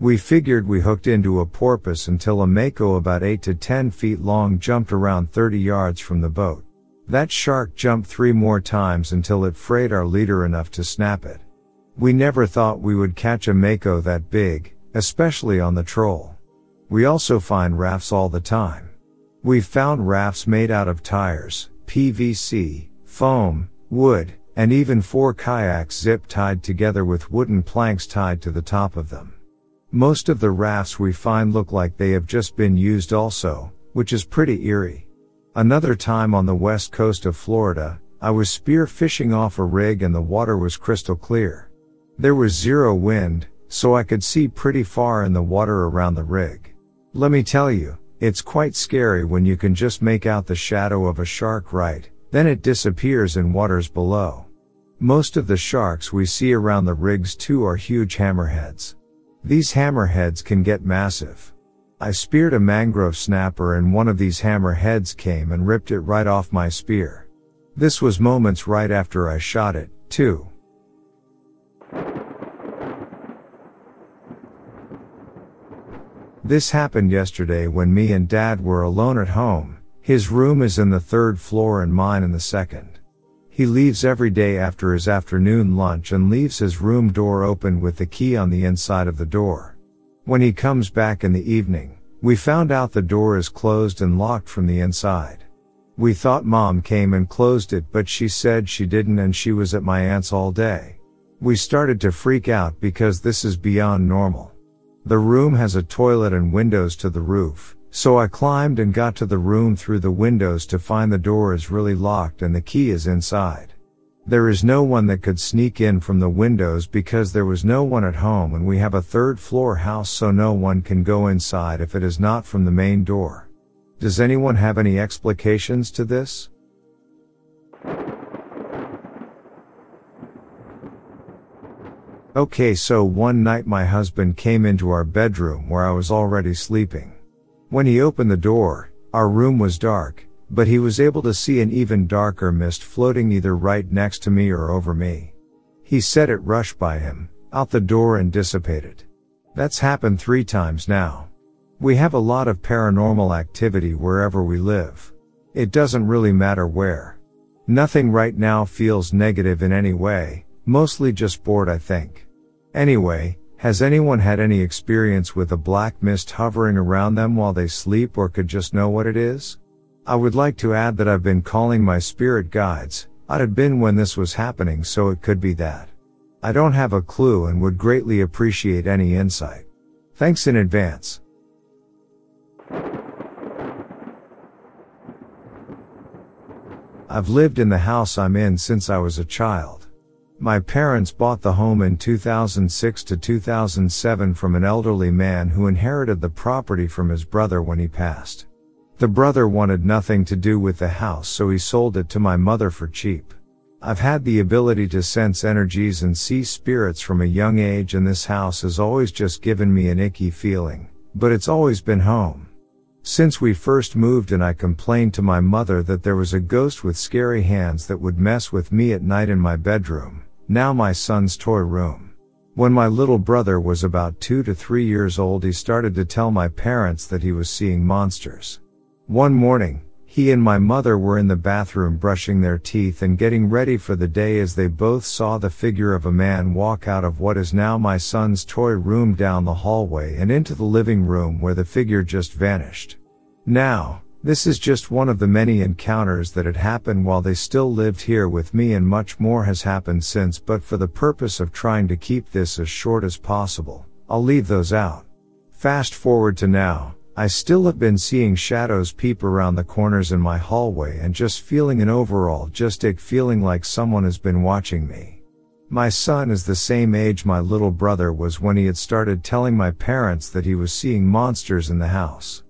[SPEAKER 2] We figured we hooked into a porpoise until a mako about 8 to 10 feet long jumped around 30 yards from the boat. That shark jumped three more times until it frayed our leader enough to snap it. We never thought we would catch a mako that big, especially on the troll. We also find rafts all the time. We've found rafts made out of tires, PVC, foam, wood, and even four kayaks zip tied together with wooden planks tied to the top of them. Most of the rafts we find look like they have just been used also, which is pretty eerie. Another time on the west coast of Florida, I was spear fishing off a rig and the water was crystal clear. There was zero wind, so I could see pretty far in the water around the rig. Let me tell you, it's quite scary when you can just make out the shadow of a shark right, then it disappears in waters below. Most of the sharks we see around the rigs too are huge hammerheads. These hammerheads can get massive. I speared a mangrove snapper and one of these hammerheads came and ripped it right off my spear. This was moments right after I shot it, too. This happened yesterday when me and dad were alone at home. His room is in the third floor and mine in the second. He leaves every day after his afternoon lunch and leaves his room door open with the key on the inside of the door. When he comes back in the evening, we found out the door is closed and locked from the inside. We thought mom came and closed it, but she said she didn't and she was at my aunt's all day. We started to freak out because this is beyond normal. The room has a toilet and windows to the roof, so I climbed and got to the room through the windows to find the door is really locked and the key is inside. There is no one that could sneak in from the windows because there was no one at home and we have a third floor house so no one can go inside if it is not from the main door. Does anyone have any explications to this? Okay, so one night my husband came into our bedroom where I was already sleeping. When he opened the door, our room was dark, but he was able to see an even darker mist floating either right next to me or over me. He said it rushed by him, out the door and dissipated. That's happened three times now. We have a lot of paranormal activity wherever we live. It doesn't really matter where. Nothing right now feels negative in any way, mostly just bored I think. Anyway, has anyone had any experience with a black mist hovering around them while they sleep or could just know what it is? I would like to add that I've been calling my spirit guides. I'd have been when this was happening so it could be that. I don't have a clue and would greatly appreciate any insight. Thanks in advance. I've lived in the house I'm in since I was a child. My parents bought the home in 2006 to 2007 from an elderly man who inherited the property from his brother when he passed. The brother wanted nothing to do with the house so he sold it to my mother for cheap. I've had the ability to sense energies and see spirits from a young age and this house has always just given me an icky feeling, but it's always been home. Since we first moved and I complained to my mother that there was a ghost with scary hands that would mess with me at night in my bedroom, now my son's toy room. When my little brother was about two to three years old he started to tell my parents that he was seeing monsters. One morning, he and my mother were in the bathroom brushing their teeth and getting ready for the day as they both saw the figure of a man walk out of what is now my son's toy room down the hallway and into the living room where the figure just vanished. Now, this is just one of the many encounters that had happened while they still lived here with me and much more has happened since but for the purpose of trying to keep this as short as possible, I'll leave those out. Fast forward to now, I still have been seeing shadows peep around the corners in my hallway and just feeling an overall just ick feeling like someone has been watching me. My son is the same age my little brother was when he had started telling my parents that he was seeing monsters in the house.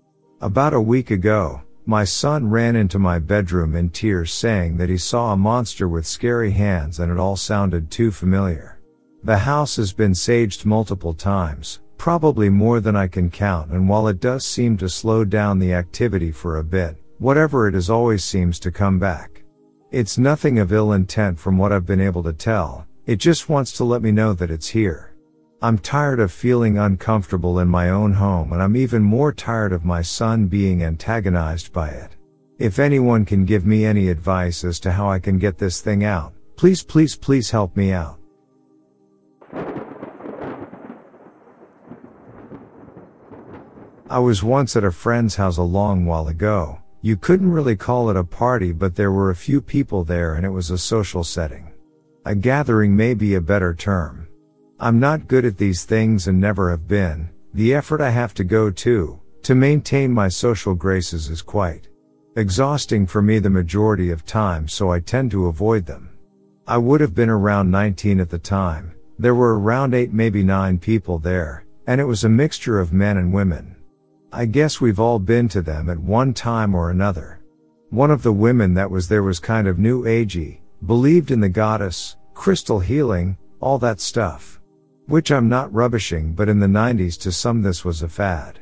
[SPEAKER 2] About a week ago, my son ran into my bedroom in tears saying that he saw a monster with scary hands and it all sounded too familiar. The house has been saged multiple times, Probably more than I can count and while it does seem to slow down the activity for a bit, whatever it is always seems to come back. It's nothing of ill intent from what I've been able to tell, it just wants to let me know that it's here. I'm tired of feeling uncomfortable in my own home and I'm even more tired of my son being antagonized by it. If anyone can give me any advice as to how I can get this thing out, please please please help me out. I was once at a friend's house a long while ago. You couldn't really call it a party, but there were a few people there and it was a social setting. A gathering may be a better term. I'm not good at these things and never have been. The effort I have to go to, to maintain my social graces is quite exhausting for me the majority of time so I tend to avoid them. I would have been around 19 at the time. There were around 8 maybe 9 people there, and it was a mixture of men and women. I guess we've all been to them at one time or another. One of the women that was there was kind of new agey, believed in the goddess, crystal healing, all that stuff. Which I'm not rubbishing but in the 90s to some this was a fad.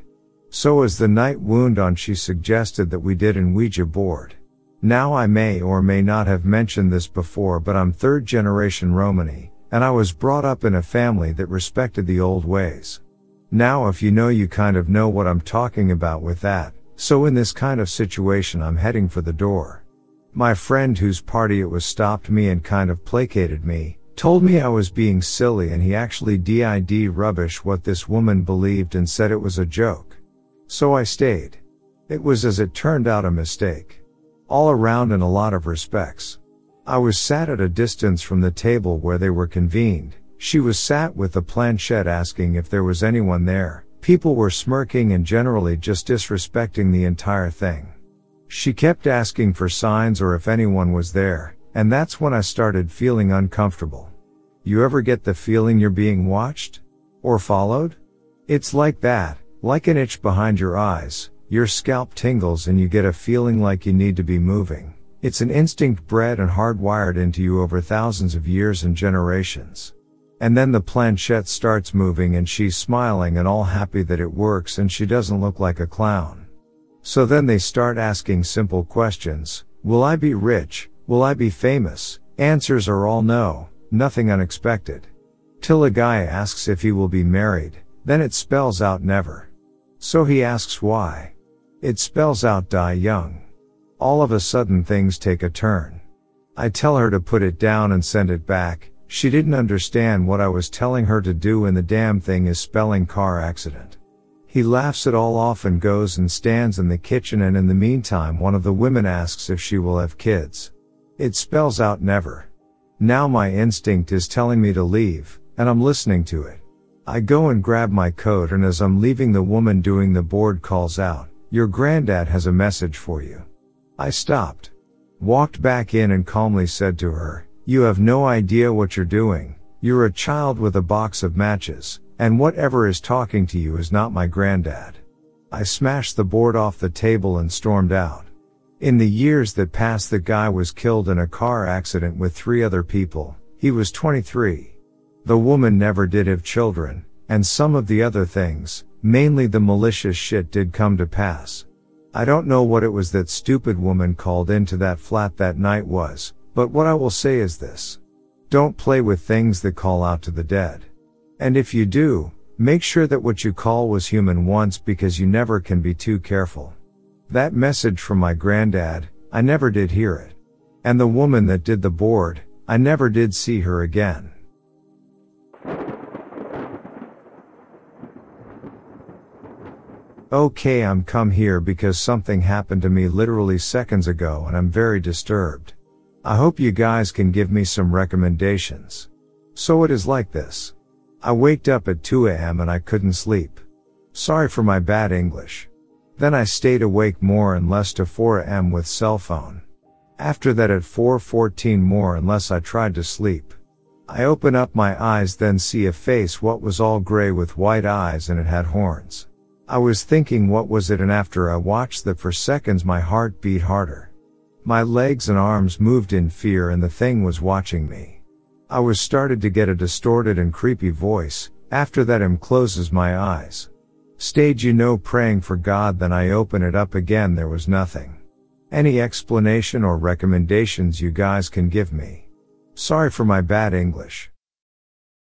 [SPEAKER 2] So as the night wound on she suggested that we did an Ouija board. Now I may or may not have mentioned this before but I'm third generation Romani, and I was brought up in a family that respected the old ways. Now if you know you kind of know what I'm talking about with that, so in this kind of situation I'm heading for the door. My friend whose party it was stopped me and kind of placated me, told me I was being silly and he actually did rubbish what this woman believed and said it was a joke. So I stayed. It was as it turned out a mistake. All around in a lot of respects. I was sat at a distance from the table where they were convened. She was sat with the planchette asking if there was anyone there. People were smirking and generally just disrespecting the entire thing. She kept asking for signs or if anyone was there, and that's when I started feeling uncomfortable. You ever get the feeling you're being watched? Or followed? It's like that, like an itch behind your eyes, your scalp tingles and you get a feeling like you need to be moving. It's an instinct bred and hardwired into you over thousands of years and generations. And then the planchette starts moving and she's smiling and all happy that it works and she doesn't look like a clown. So then they start asking simple questions. Will I be rich? Will I be famous? Answers are all no, nothing unexpected. Till a guy asks if he will be married, then it spells out never. So he asks why. It spells out die young. All of a sudden things take a turn. I tell her to put it down and send it back. She didn't understand what I was telling her to do and the damn thing is spelling car accident. He laughs it all off and goes and stands in the kitchen and in the meantime one of the women asks if she will have kids. It spells out never. Now my instinct is telling me to leave, and I'm listening to it. I go and grab my coat and as I'm leaving the woman doing the board calls out, your granddad has a message for you. I stopped, walked back in and calmly said to her, you have no idea what you're doing. You're a child with a box of matches, and whatever is talking to you is not my granddad. I smashed the board off the table and stormed out. In the years that passed the guy was killed in a car accident with three other people. He was 23. The woman never did have children, and some of the other things, mainly the malicious shit did come to pass. I don't know what it was that stupid woman called into that flat that night was, but what I will say is this. Don't play with things that call out to the dead. And if you do, make sure that what you call was human once because you never can be too careful. That message from my granddad, I never did hear it. And the woman that did the board, I never did see her again. Okay, I'm come here because something happened to me literally seconds ago and I'm very disturbed. I hope you guys can give me some recommendations. So it is like this. I waked up at 2 a.m. and I couldn't sleep. Sorry for my bad English. Then I stayed awake more and less to 4 a.m. with cell phone. After that at 4.14 more unless I tried to sleep. I open up my eyes then see a face what was all gray with white eyes and it had horns. I was thinking what was it and after I watched that for seconds my heart beat harder. My legs and arms moved in fear and the thing was watching me. I was started to get a distorted and creepy voice, after that him closes my eyes. Stage you know praying for God then I open it up again there was nothing. Any explanation or recommendations you guys can give me? Sorry for my bad English.